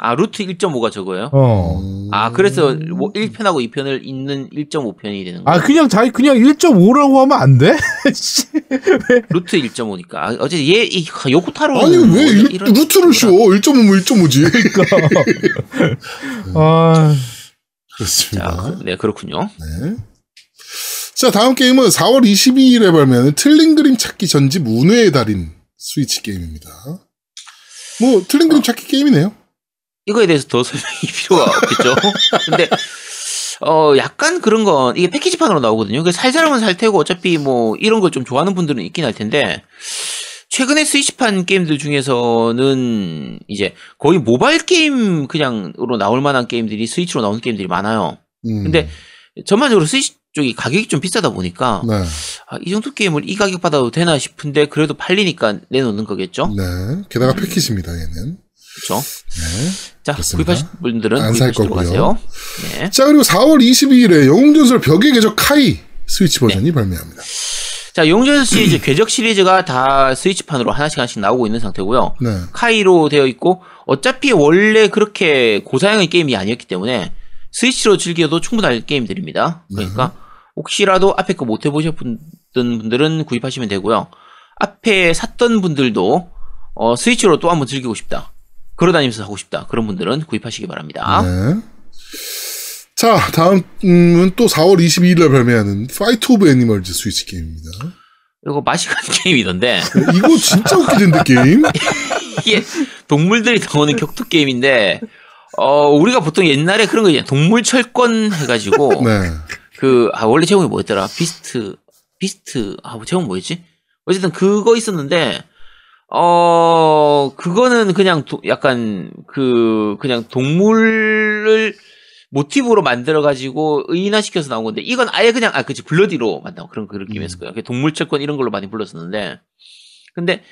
아, 루트 1.5가 저거예요? 어. 음. 아, 그래서 뭐 1편하고 2편을 잇는 1.5편이 되는 거예요. 아, 그냥 자기 그냥 1.5라고 하면 안 돼? <laughs> 씨. 루트 1.5니까. 아, 어제 얘, 이, 요코타로. 아니, 왜 일, 루트를 씌워? 1.5면 1.5지. 아, 그렇습니다. 자, 그- 네, 그렇군요. 네. 자, 다음 게임은 4월 22일에 발매하는 틀린 그림 찾기 전집 운회의 달인 스위치 게임입니다. 뭐, 틀린 그림 찾기 게임이네요. 이거에 대해서 더 설명이 <laughs> 필요가 없겠죠. 근데, 어, 약간 그런 건, 이게 패키지판으로 나오거든요. 그살 사람은 살 테고, 어차피 뭐, 이런 걸 좀 좋아하는 분들은 있긴 할 텐데, 최근에 스위치판 게임들 중에서는, 이제, 거의 모바일 게임 그냥으로 나올 만한 게임들이 스위치로 나오는 게임들이 많아요. 음. 근데, 전반적으로 스위치 쪽이 가격이 좀 비싸다 보니까, 네. 아, 이 정도 게임을 이 가격 받아도 되나 싶은데, 그래도 팔리니까 내놓는 거겠죠? 네. 게다가 패키지입니다, 얘는. 그렇죠? 네. 자, 그렇습니다. 구입하실 분들은 안살 구입하시도록 거고요. 네. 자, 그리고 4월 22일에 영웅전설 벽의 궤적 카이 스위치 버전이 발매합니다. 자, 용전 시리즈, 궤적 시리즈가 다 스위치판으로 하나씩 하나씩 나오고 있는 상태고요. 네. 카이로 되어 있고, 어차피 원래 그렇게 고사양의 게임이 아니었기 때문에, 스위치로 즐겨도 충분할 게임들입니다. 그러니까, 혹시라도 앞에 거 못 해보셨던 분들은 구입하시면 되고요. 앞에 샀던 분들도, 어, 스위치로 또 한번 즐기고 싶다. 걸어다니면서 하고 싶다. 그런 분들은 구입하시기 바랍니다. 네. 자, 다음은 또 4월 22일에 발매하는 파이트 오브 애니멀즈 스위치 게임입니다. 이거 가는 <laughs> 게임이던데, 이거 진짜 웃기던데, 게임? <laughs> 이게 동물들이 나오는 격투 게임인데 어 우리가 보통 옛날에 그런 거 있잖아요. 동물 철권 해가지고 <laughs> 네. 그 아 원래 제목이 뭐였더라? 비스트 비스트 아뭐 제목 뭐였지? 어쨌든 그거 있었는데 어 그거는 그냥 도- 약간 그 그냥 동물을 모티브로 만들어 가지고 의인화시켜서 나온 건데 이건 아예 그냥 아 그치 블러디로 만든 그런 그런 느낌이었을 거예요. 동물 철권 이런 걸로 많이 불렀었는데 근데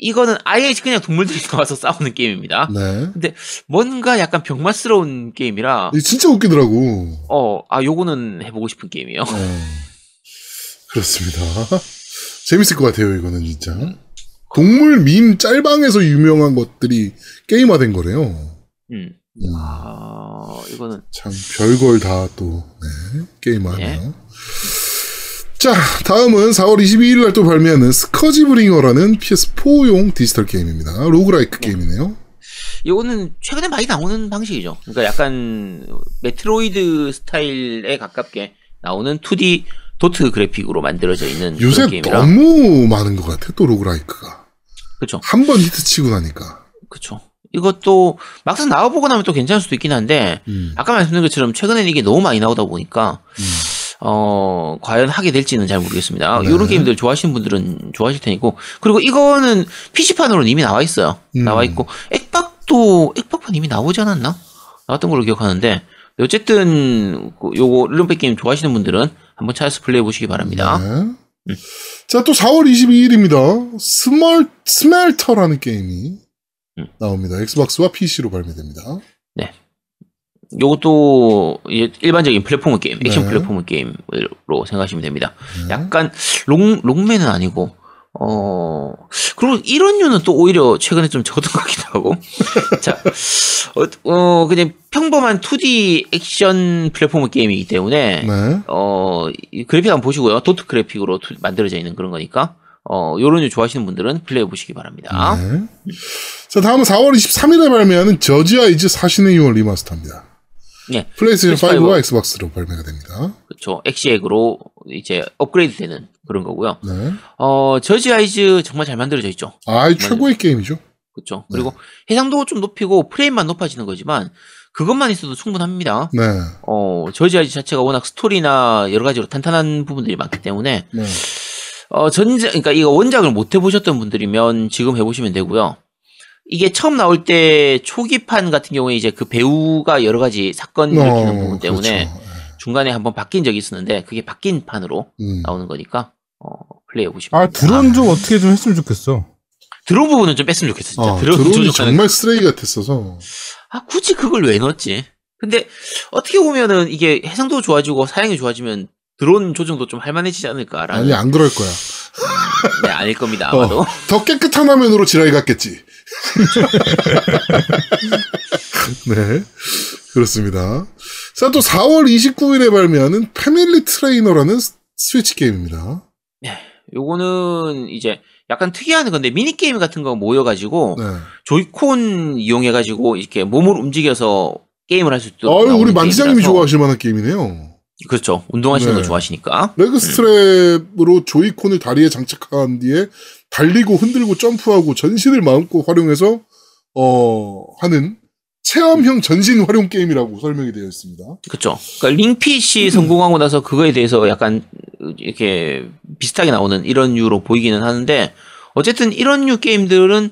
이거는 아예 그냥 동물들이 <laughs> 나와서 싸우는 게임입니다. 네. 근데 뭔가 약간 병맛스러운 게임이라 진짜 웃기더라고. 어, 아 요거는 해보고 싶은 게임이에요. 네. 그렇습니다. <laughs> 재밌을 것 같아요, 이거는 진짜. 동물 밈 짤방에서 유명한 것들이 게임화된 거래요. 음. 음, 아 이거는 참 별걸 다 또 네, 게임화하네요. 예. 자, 다음은 4월 22일 날 또 발매하는 스커지 브링어라는 PS4용 디지털 게임입니다. roguelike 게임이네요. 이거는 최근에 많이 나오는 방식이죠. 그러니까 약간 메트로이드 스타일에 가깝게 나오는 2D 도트 그래픽으로 만들어져 있는 요새 게임이라. 너무 많은 것 같아, 또 roguelike가. 그렇죠. 한 번 히트 치고 나니까. 그렇죠. 이것도 막상 나와보고 나면 또 괜찮을 수도 있긴 한데 음, 아까 말씀드린 것처럼 최근에는 이게 너무 많이 나오다 보니까 음. 어 과연 하게 될지는 잘 모르겠습니다. 네. 이런 게임들 좋아하시는 분들은 좋아하실 테니고 그리고 이거는 PC판으로는 이미 나와 있어요. 음. 나와 있고 액박도 액박판 이미 나오지 않았나? 나왔던 걸로 기억하는데 어쨌든 그 요거 릴런백 게임 좋아하시는 분들은 한번 찾아서 플레이해 보시기 바랍니다. 네. 자, 또 4월 22일입니다. 스멀, 스멜터라는 게임이 음. 나옵니다. 엑스박스와 PC로 발매됩니다. 요것도 이제 일반적인 플랫폼 게임, 액션 네. 플랫폼 게임으로 생각하시면 됩니다. 네. 약간 록 록맨은 아니고 어 그리고 이런 류는 또 오히려 최근에 좀 적었던 <laughs> 것 같기도 하고 자 어, 어, 그냥 평범한 2D 액션 플랫폼 게임이기 때문에 네. 어이 그래픽 한번 보시고요 도트 그래픽으로 투- 만들어져 있는 그런 거니까 어 요런 류 좋아하시는 분들은 플레이해 보시기 바랍니다. 네. 자, 다음은 4월 23일에 발매하는 저지 아 이즈 사신의 유언 리마스터입니다. 네. 플레이스테이션 PS5. 5와 엑스박스로 발매가 됩니다. 그렇죠. 엑시엑으로 이제 업그레이드 되는 그런 거고요. 네. 어 저지 아이즈 정말 잘 만들어져 있죠. 아, 이 최고의 게임이죠. 그렇죠. 네. 그리고 해상도 좀 높이고 프레임만 높아지는 거지만 그것만 있어도 충분합니다. 네. 어, 저지 아이즈 자체가 워낙 스토리나 여러 가지로 탄탄한 부분들이 많기 때문에 네. 어, 전작 그러니까 이거 원작을 못 해보셨던 분들이면 지금 해보시면 되고요. 이게 처음 나올 때 초기판 같은 경우에 이제 그 배우가 여러 가지 사건 일으키는 부분 때문에 그렇죠. 중간에 한번 바뀐 적이 있었는데 그게 바뀐 판으로 음. 나오는 거니까 어, 플레이해 보시면 아. 드론 좀 어떻게 좀 했으면 좋겠어. 드론 부분은 좀 뺐으면 좋겠어 진짜. 아, 드론 드론이 조종하는 정말 쓰레기 같았어서. 아, 굳이 그걸 왜 넣었지? 근데 어떻게 보면은 이게 해상도 좋아지고 사양이 좋아지면 드론 조정도 좀 할만해지지 않을까라는 아니, 안 그럴 거야. <laughs> 네, 아닐 겁니다 아마도 어, 더 깨끗한 화면으로 지라이 갔겠지. <laughs> 네. 그렇습니다. 자, 또 4월 29일에 발매하는 패밀리 트레이너라는 스- 스위치 게임입니다. 요거는 이제 약간 특이한 건데 미니 게임 같은 거 모여가지고 네. 조이콘 이용해가지고 이렇게 몸을 움직여서 게임을 할 수 있도록 아유, 우리 만지장님이. 좋아하실 만한 게임이네요. 그렇죠 운동하시는 네. 거 좋아하시니까 레그 스트랩으로 조이콘을 다리에 장착한 뒤에 달리고 흔들고 점프하고 전신을 마음껏 활용해서 어 하는 체험형 전신 활용 게임이라고 설명이 되어 있습니다. 그렇죠 그러니까 링핏이 성공하고 나서 그거에 대해서 약간 이렇게 비슷하게 나오는 이런 류로 보이기는 하는데 어쨌든 이런 류 게임들은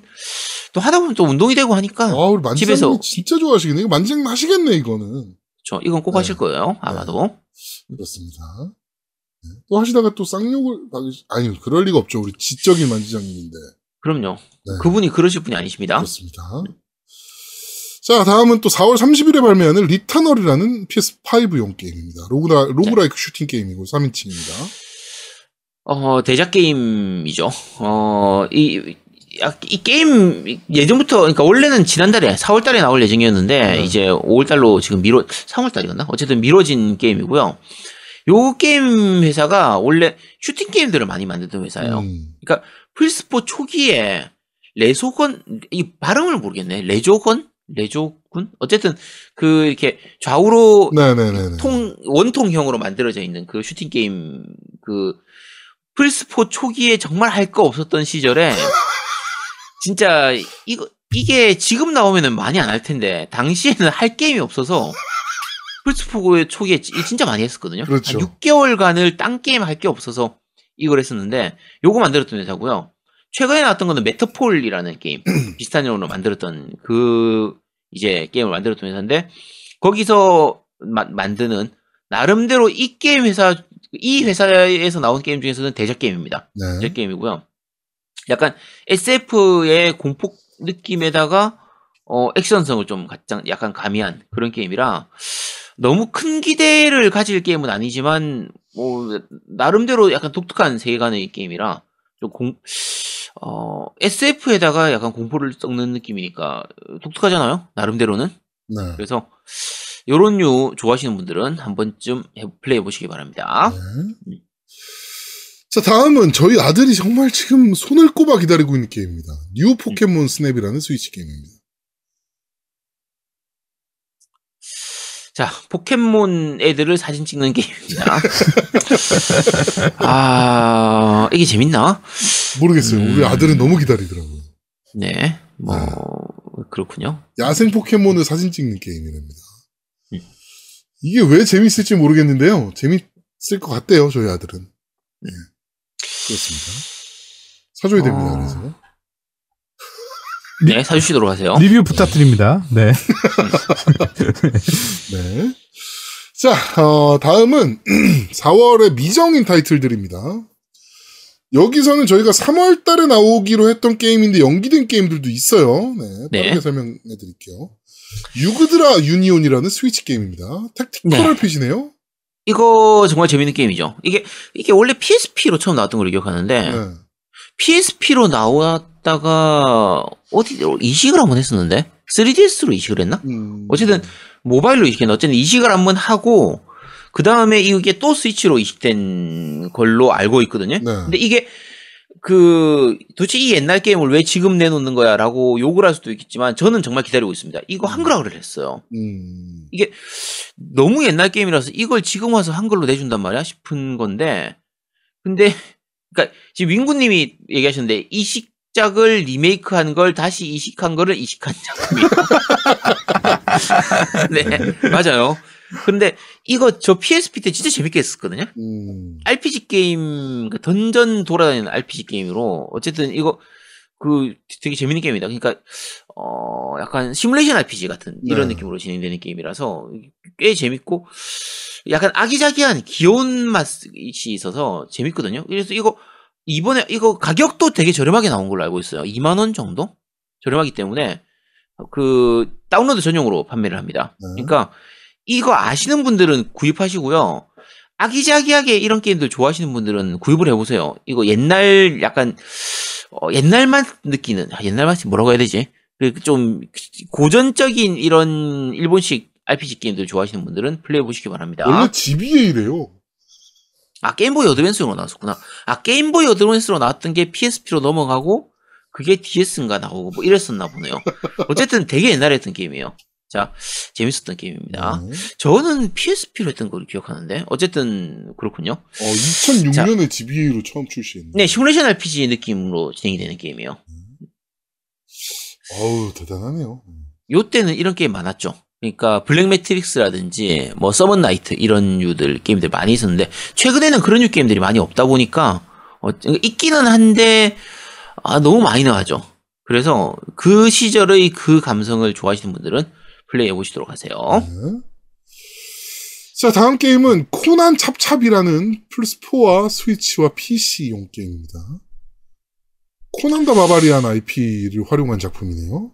또 하다 보면 또 운동이 되고 하니까 아, 우리 집에서- 진짜 좋아하시겠네. 이거 만지장님 하시겠네, 이거는. 그렇죠 이건 꼭 네. 하실 거예요 아마도 그렇습니다. 네. 또 하시다가 또 쌍욕을 박으시, 아니, 그럴 리가 없죠. 우리 지적인 만지장님인데. 그럼요 네. 그분이 그러실 분이 아니십니다 그렇습니다. 자, 다음은 또 4월 30일에 발매하는 리터널이라는 PS5용 게임입니다. 로그라, 로그라이크 슈팅 게임이고 3인칭입니다. 어, 대작 게임이죠. 어, 이, 약- 이 게임 예전부터 그러니까 원래는 지난달에 4월 달에 나올 예정이었는데 네. 이제 5월 달로 지금 미뤄 3월 달이었나? 어쨌든 미뤄진 게임이고요. 요 게임 회사가 원래 슈팅 게임들을 많이 만드던 회사예요. 음, 플스4 초기에 레소건 이 발음을 모르겠네. 레조건? 레조군? 어쨌든 그 이렇게 좌우로 네네네. 통 원통형으로 만들어져 있는 그 슈팅 게임 그 플스4 초기에 정말 할 거 없었던 시절에 <laughs> 진짜 이거 이게 지금 나오면은 많이 안 할 텐데 당시에는 할 게임이 없어서 플스4 초기에 지- 진짜 많이 했었거든요. 그렇죠. 한 6개월간을 딴 게임 할 게 없어서 이걸 했었는데 요거 만들었던 회사고요. 최근에 나왔던 거는 매터폴이라는 게임 <clears throat> 비슷한 이름으로 만들었던 그 이제 게임을 만들었던 회사인데 거기서 마- 만드는 나름대로 이 게임 회사 이 회사에서 나온 게임 중에서는 대작 게임입니다. 네. 대작 게임이고요. 약간 SF의 공포 느낌에다가 어 액션성을 좀 가장 약간 가미한 그런 게임이라 너무 큰 기대를 가질 게임은 아니지만 뭐 나름대로 약간 독특한 세계관의 게임이라 좀 공, 어, SF에다가 약간 공포를 섞는 느낌이니까 독특하잖아요. 나름대로는. 네. 그래서 요런 류 좋아하시는 분들은 한 번쯤 해- 플레이해 보시기 바랍니다. 네. 자, 다음은 저희 아들이 정말 지금 손을 꼽아 기다리고 있는 게임입니다. 뉴 포켓몬 스냅이라는 스위치 게임입니다. 자, 포켓몬 애들을 사진 찍는 게임입니다. <laughs> 아, 이게 재밌나? 모르겠어요. 우리 음. 아들은 너무 기다리더라고요. 네, 뭐, 네. 그렇군요. 야생 포켓몬을 사진 찍는 게임이랍니다. 음. 이게 왜 재밌을지 모르겠는데요. 재밌을 것 같대요, 저희 아들은. 네. 그렇습니다. 사줘야 됩니다, 어. 그래서. 네, 사주시도록 하세요. 리뷰 부탁드립니다. 네. <laughs> 네. 자, 어, 다음은 <clears throat> 4월의 미정인 타이틀들입니다. 여기서는 저희가 3월 달에 나오기로 했던 게임인데 연기된 게임들도 있어요. 네. 빠르게 네. 설명해 드릴게요. 유그드라 유니온이라는 스위치 게임입니다. 택티컬 네. RPG네요. 이거 정말 재밌는 게임이죠. 이게 이게 원래 PSP로 처음 나왔던 걸로 기억하는데 네. PSP로 나왔다가 어디로 이식을 한번 했었는데 3DS로 이식을 했나? 음, 어쨌든 모바일로 이식했나? 어쨌든 이식을 한번 하고 그 다음에 이게 또 스위치로 이식된 걸로 알고 있거든요. 네. 근데 이게 그 도대체 이 옛날 게임을 왜 지금 내놓는 거야라고 욕을 할 수도 있겠지만 저는 정말 기다리고 있습니다. 이거 한글화를 했어요. 음, 너무 옛날 게임이라서 이걸 지금 와서 한글로 내준단 말이야 싶은 건데 근데 <laughs> 그러니까 지금 윙구님이 얘기하셨는데 이식작을 리메이크한 걸 다시 이식한 거를 이식한 작품이에요. <laughs> 네 맞아요. 근데 이거 저 PSP 때 진짜 재밌게 했었거든요. 음, RPG 게임 그 던전 돌아다니는 RPG 게임으로 어쨌든 이거 그 되게 재밌는 게임이다. 그러니까 어 약간 시뮬레이션 RPG 같은 이런 네. 느낌으로 진행되는 게임이라서 꽤 재밌고 약간 아기자기한 귀여운 맛이 있어서 재밌거든요. 그래서 이거 이번에 이거 가격도 되게 저렴하게 나온 걸로 알고 있어요. 2만 원 정도 저렴하기 때문에 그 다운로드 전용으로 판매를 합니다. 네. 그러니까 이거 아시는 분들은 구입하시고요. 아기자기하게 이런 게임들 좋아하시는 분들은 구입을 해보세요. 이거 옛날 약간 어, 옛날 맛 느끼는 아, 옛날 맛이 뭐라고 해야 되지? 그좀 고전적인 이런 일본식 RPG 게임들 좋아하시는 분들은 플레이해 보시기 바랍니다. 원래 GBA래요. 아 게임보이 어드밴스로 나왔었구나. 아 게임보이 어드밴스로 나왔던 게 PSP로 넘어가고 그게 DS인가 나오고 뭐 이랬었나 보네요. 어쨌든 되게 옛날에 했던 게임이에요. 자 재밌었던 게임입니다. 네. 저는 PSP로 했던 걸 기억하는데 어쨌든 그렇군요. 어, 2006년에 GBA로 처음 출시했네. 네 시뮬레이션 RPG 느낌으로 진행이 되는 게임이에요. 어우, 대단하네요. 요 때는 이런 게임 많았죠. 그러니까 블랙 매트릭스라든지 뭐 서먼 나이트 이런 유들 게임들 많이 있었는데 최근에는 그런 유 게임들이 많이 없다 보니까 어, 있기는 한데 아, 너무 많이 나와죠. 그래서 그 시절의 그 감성을 좋아하시는 분들은 플레이해 보시도록 하세요. 네. 자, 다음 게임은 코난 찹찹이라는 플스4와 스위치와 PC용 게임입니다. 코난 더 바바리안 IP를 활용한 작품이네요.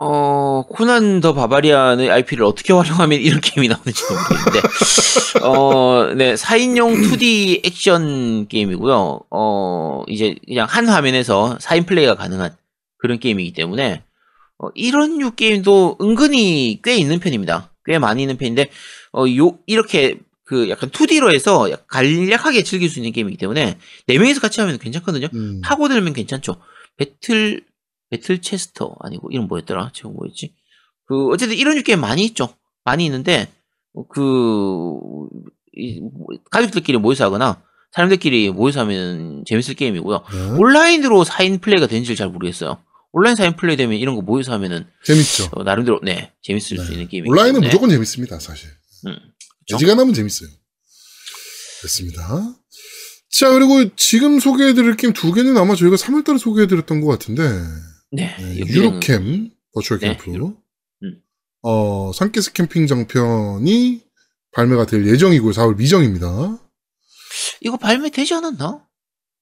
어, 코난 더 바바리안의 IP를 어떻게 활용하면 이런 게임이 나오는지 모르겠는데, 어, 네, 4인용 2D 액션 게임이고요. 어, 이제 그냥 한 화면에서 4인 플레이가 가능한 그런 게임이기 때문에, 어, 이런 류 게임도 은근히 꽤 있는 편입니다. 꽤 많이 있는 편인데, 어, 요, 이렇게 그 약간 2D로 해서 간략하게 즐길 수 있는 게임이기 때문에, 4명이서 같이 하면 괜찮거든요. 음. 파고들면 괜찮죠. 배틀 배틀 체스터 아니고 이름 뭐였더라? 제가 뭐였지? 그 어쨌든 이런 게임 많이 있죠. 많이 있는데 그 이, 뭐, 가족들끼리 모여서 하거나 사람들끼리 모여서 하면 재밌을 게임이고요. 네. 온라인으로 4인 플레이가 되는지를 잘 모르겠어요. 온라인 4인 플레이 되면 이런 거 모여서 하면은 재밌죠. 어, 나름대로 네 재밌을 네. 수 있는 게임이기 온라인은 때문에. 무조건 재밌습니다, 사실. 음, 그쵸? 어지간하면 재밌어요. 됐습니다. 자, 그리고 지금 소개해드릴 게임 두 개는 아마 저희가 3월달에 소개해드렸던 것 같은데, 네, 네, 유로캠, 버추얼 네, 캠프, 유로- 음. 어, 산케스 캠핑 정편이 발매가 될 예정이고요. 4월 미정입니다. 이거 발매되지 않았나?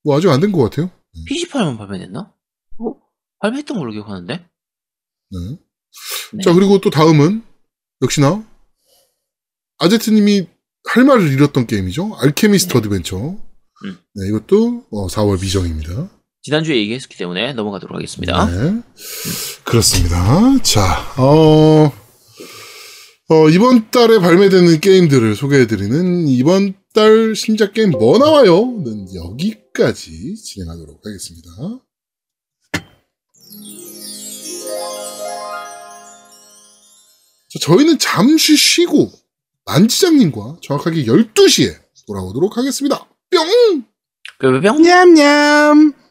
뭐 아직 안 된 것 같아요. PC판만 발매됐나? 어? 발매했던 걸로 기억하는데. 네. 네. 자, 그리고 또 다음은, 역시나, 아제트님이 할 말을 잃었던 게임이죠. 알케미스트 어드벤처. 음. 네, 이것도 어, 4월 미정입니다. 지난주에 얘기했기 때문에 넘어가도록 하겠습니다. 네. 그렇습니다. 자, 어, 어, 이번 달에 발매되는 게임들을 소개해드리는 이번 달 신작 게임 뭐 나와요?는 여기까지 진행하도록 하겠습니다. 자, 저희는 잠시 쉬고 만지장님과 정확하게 12시에 돌아오도록 하겠습니다. 뿅! 뿅뿅뿅. 냠냠.